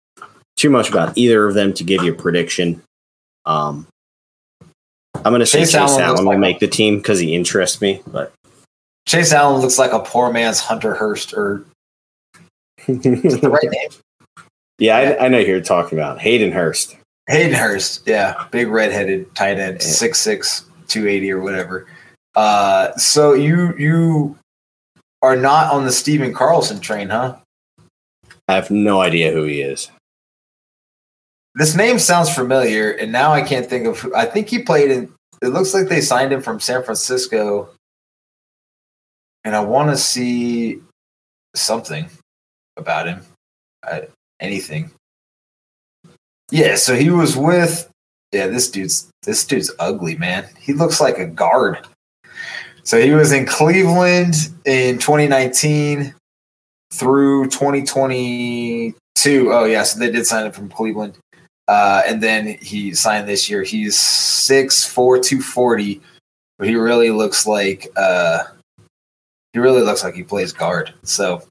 too much about either of them to give you a prediction. Um, I'm going to say Chase Allen Allen will like a- make the team because he interests me, but Chase Allen looks like a poor man's Hunter Hurst, or is the right name? Yeah, I, I know you're talking about Hayden Hurst. Hayden Hurst, yeah, big redheaded tight end, 6'6", 280 or whatever. Uh, so you you are not on the Stephen Carlson train, huh? I have no idea who he is. This name sounds familiar, and now I can't think of. Who, I think he played in. It looks like they signed him from San Francisco, and I want to see something about him. Uh, anything? Yeah, so he was with. Yeah, this dude's this dude's ugly, man. He looks like a guard. So he was in Cleveland in 2019 through 2022. Oh yeah, so they did sign him from Cleveland. Uh, and then he signed this year. He's 6'4", 240, but he really looks like uh, he really looks like he plays guard. So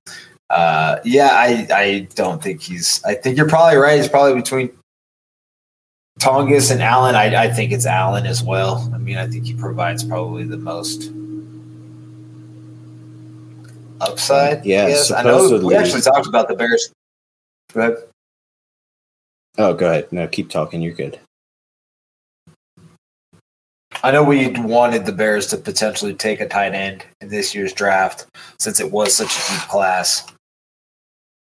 uh, yeah, I I don't think he's. I think you're probably right. He's probably between Tonges and Allen. I I think it's Allen as well. I mean, I think he provides probably the most upside. Yeah, yes. I know we actually talked about the Bears. Go ahead. Oh, go ahead. No, keep talking. You're good. I know we wanted the Bears to potentially take a tight end in this year's draft since it was such a deep class.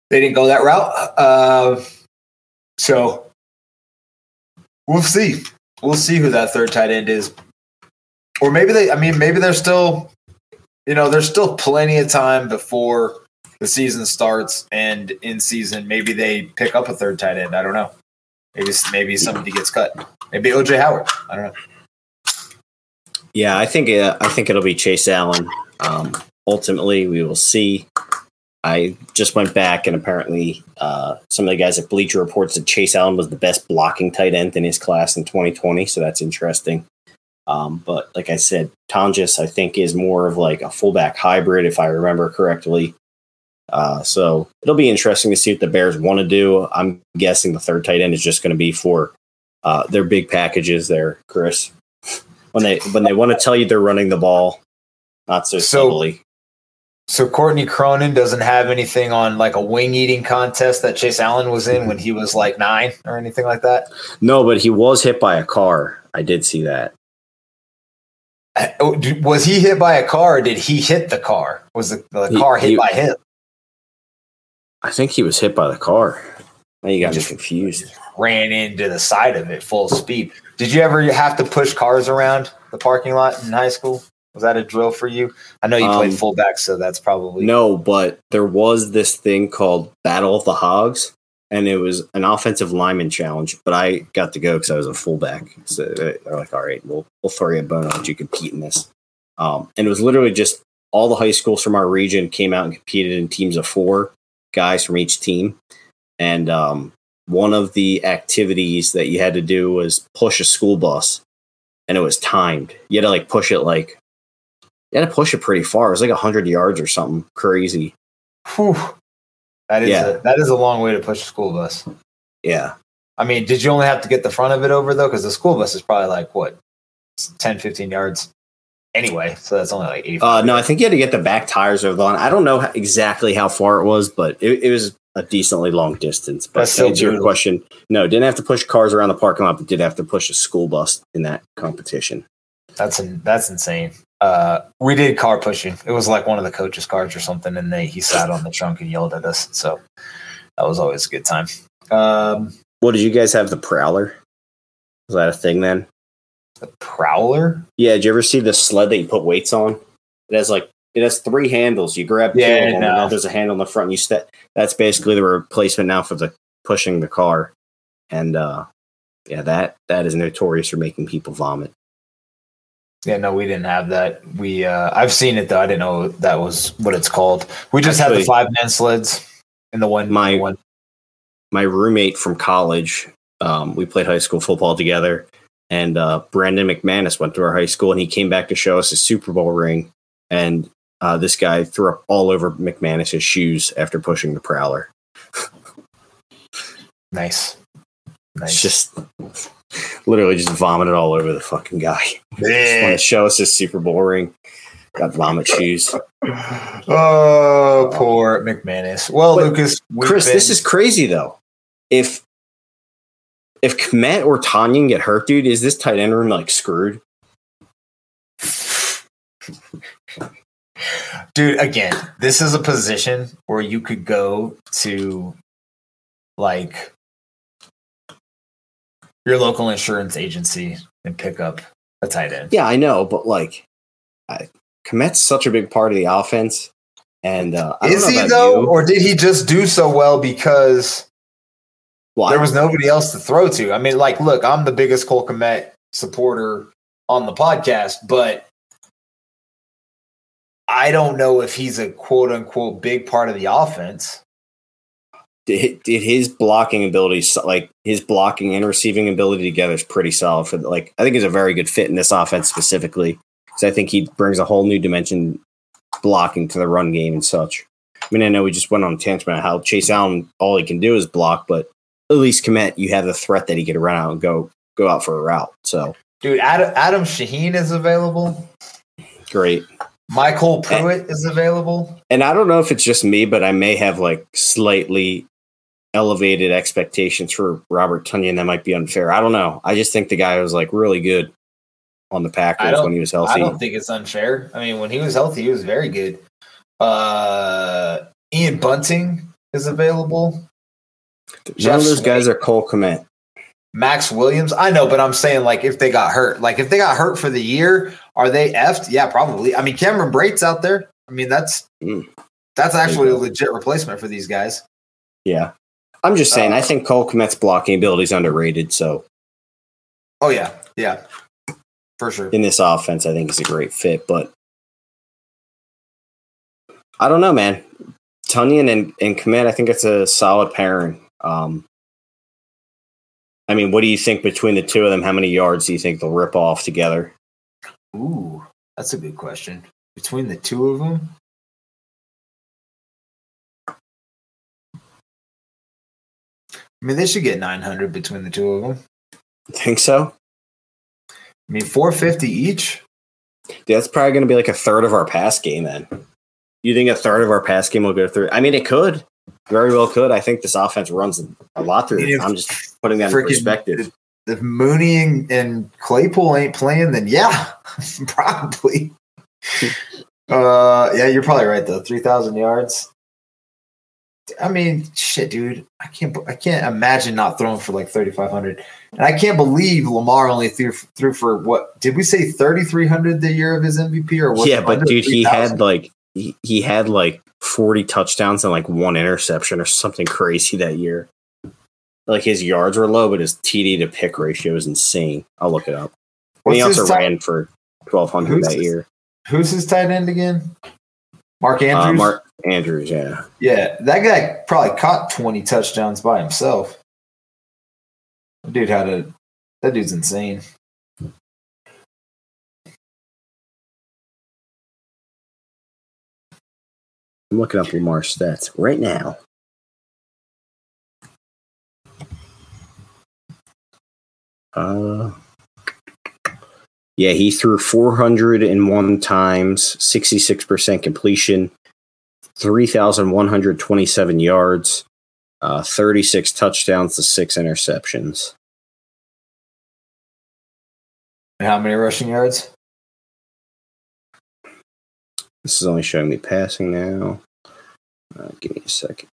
They didn't go that route. Uh, so we'll see. We'll see who that third tight end is. Or maybe they, I mean, maybe they're still, you know, there's still plenty of time before the season starts and in season, maybe they pick up a third tight end. I don't know. Maybe, maybe somebody gets cut. Maybe OJ Howard. I don't know. Yeah, I think uh, I think it'll be Chase Allen. Um, ultimately, we will see. I just went back and apparently uh, some of the guys at Bleacher Report said Chase Allen was the best blocking tight end in his class in 2020, so that's interesting. Um, but like I said, Tonges I think is more of like a fullback hybrid, if I remember correctly. Uh, so it'll be interesting to see what the Bears want to do. I'm guessing the third tight end is just going to be for uh, their big packages there, Chris. when they when they want to tell you they're running the ball, not so, So- subtly. So Courtney Cronin doesn't have anything on like a wing eating contest that Chase Allen was in when he was like nine or anything like that. No, but he was hit by a car. I did see that. Uh, oh, Was he hit by a car or did he hit the car? Was the, the He- car hit he- by him? I think he was hit by the car. Now you got me Just- confused. Ran into the side of it full speed. Did you ever have to push cars around the parking lot in high school? Was that a drill for you? I know you played Um, fullback, so that's probably No, but there was this thing called Battle of the Hogs, and it was an offensive lineman challenge. But I got to go because I was a fullback. So they're like, "All right, we'll we'll throw you a bone out you compete in this." Um, and it was literally just all the high schools from our region came out and competed in teams of four guys from each team. And um, one of the activities that you had to do was push a school bus, and it was timed. You had to like push it like you had to push it pretty far. It was like hundred yards or something crazy. Whew. that is Yeah. a, that is a long way to push a school bus. Yeah. I mean, did you only have to get the front of it over though? Because the school bus is probably like what 10, 15 yards anyway. So that's only like 80. Uh, no, I think you had to get the back tires over the line. I don't know exactly how far it was, but it, it was a decently long distance. But That's to answer your question, no, didn't have to push cars around the parking lot, but did have to push a school bus in that competition. That's in, that's insane. Uh, we did car pushing. It was like one of the coaches' cars or something, and they he sat on the trunk and yelled at us. So that was always a good time. Um, What did you guys have? The Prowler? Was that a thing then? the Prowler. Yeah. Did you ever see the sled that you put weights on? It has like it has three handles. You grab two Yeah, and no. there's a handle in the front. And you step. That's basically the replacement now for the pushing the car. And uh, yeah, that that is notorious for making people vomit. Yeah, no, we didn't have that. We uh, I've seen it though. I didn't know that was what it's called. We just had the five man sleds and the one My- one. my roommate from college, um, we played high school football together, and uh, Brandon McManus went to our high school, and he came back to show us his Super Bowl ring, and uh, this guy threw up all over McManus's shoes after pushing the Prowler. Nice, nice. It's just literally just vomited all over the fucking guy. Just Yeah. to show us his Super Bowl ring. Got vomit shoes. Oh, poor McManus. Well, But, Lucas, Chris, this is crazy though. If if Kmet or Tonyan get hurt, dude, is this tight end room like screwed? dude again this is a position where you could go to like your local insurance agency and pick up a tight end. Yeah, I know, but like, I, Kmet's such a big part of the offense, and uh, I don't is know he about though you. or did he just do so well because Well, there was nobody else to throw to? I mean like look i'm the biggest cole Kmet supporter on the podcast but i don't know if he's a quote unquote big part of the offense did, his blocking ability, like his blocking and receiving ability together, is pretty solid. For like, I think he's a very good fit in this offense specifically because I think he brings a whole new dimension blocking to the run game and such. I mean, I know we just went on a tangent about how Chase Allen all he can do is block, but at least Kmet, you have the threat that he could run out and go go out for a route. So dude adam, adam shaheen is available great. MyCole Pruitt is available. And I don't know if it's just me, but I may have like slightly elevated expectations for Robert Tonyan that might be unfair. I don't know. I just think the guy was like really good on the Packers when he was healthy. I don't think it's unfair. I mean, when he was healthy, he was very good. Uh, Ian Bunting is available. None Jeff of those Swaim. guys are Cole Kmet. Max Williams. I know, but I'm saying like if they got hurt, like if they got hurt for the year, are they effed? Yeah, probably. I mean, Cameron Brate's out there. I mean, that's Mm. that's actually a legit replacement for these guys. Yeah. I'm just saying, Uh, I think Cole Kmet's blocking ability is underrated. So Oh yeah, yeah, for sure. in this offense, I think he's a great fit. But I don't know, man. Tonyan and, and Kmet, I think it's a solid pairing. Um, I mean, what do you think between the two of them? How many yards do you think they'll rip off together? Ooh, that's a good question. Between the two of them, I mean, they should get 900 between the two of them. Think so? I mean, 450 each. Yeah, that's probably going to be like a third of our pass game then. You think a third of our pass game will go through? I mean, it could. Very well could. I think this offense runs a lot through. If I'm just putting that in perspective. If Mooney and, and Claypool ain't playing, then yeah, probably. uh, yeah, you're probably right though. 3,000 yards. I mean, shit, dude. I can't. I can't imagine not throwing for like 3,500. And I can't believe Lamar only threw threw for what? Did we say 3,300 the year of his MVP or was Yeah, but dude, he 3,000? had like he, he had like 40 touchdowns and like one interception or something crazy that year. Like his yards were low, but his TD to pick ratio is insane. I'll look it up. And he also ran for 1200 that his- year. Who's his tight end again? Mark Uh, Andrews. Mark Andrews, yeah. Yeah, that guy probably caught 20 touchdowns by himself. That dude had a that dude's insane. I'm looking up Lamar's stats right now. Uh, yeah, he threw 401 times, 66% completion, 3,127 yards, uh, 36 touchdowns to six interceptions. And how many rushing yards? This is only showing me passing now. Uh, give me a second.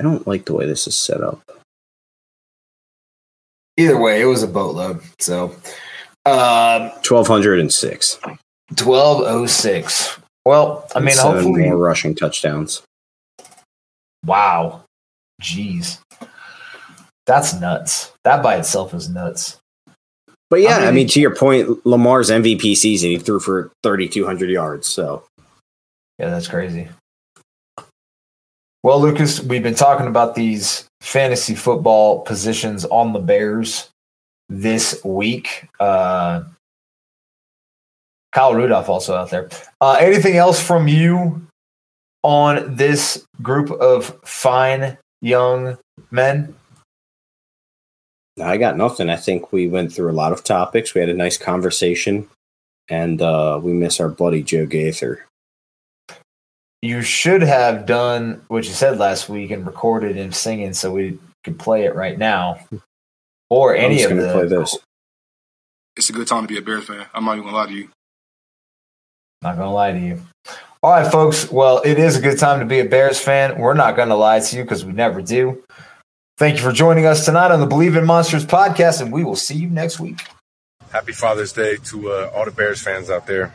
I don't like the way this is set up. Either way, it was a boatload. So um 1,206. 1206. Well, I mean Seven hopefully more rushing touchdowns. wow. Jeez. That's nuts. That by itself is nuts. But yeah, How I mean, to your point, Lamar's MVP season, he threw for 3,200 yards. So Yeah, that's crazy. Well, Lucas, we've been talking about these fantasy football positions on the Bears this week. Uh, Kyle Rudolph also out there. Uh, anything else from you on this group of fine young men? I got nothing. I think we went through a lot of topics. We had a nice conversation, and uh, we miss our buddy Joe Gaither. You should have done what you said last week and recorded him singing so we could play it right now. Or I'm any just of going to play this. it's a good time to be a Bears fan. I'm not even gonna lie to you. Not gonna lie to you. All right, folks. Well, it is a good time to be a Bears fan. We're not gonna lie to you because we never do. Thank you for joining us tonight on the Bleav in Monsters podcast, and we will see you next week. Happy Father's Day to uh, all the Bears fans out there.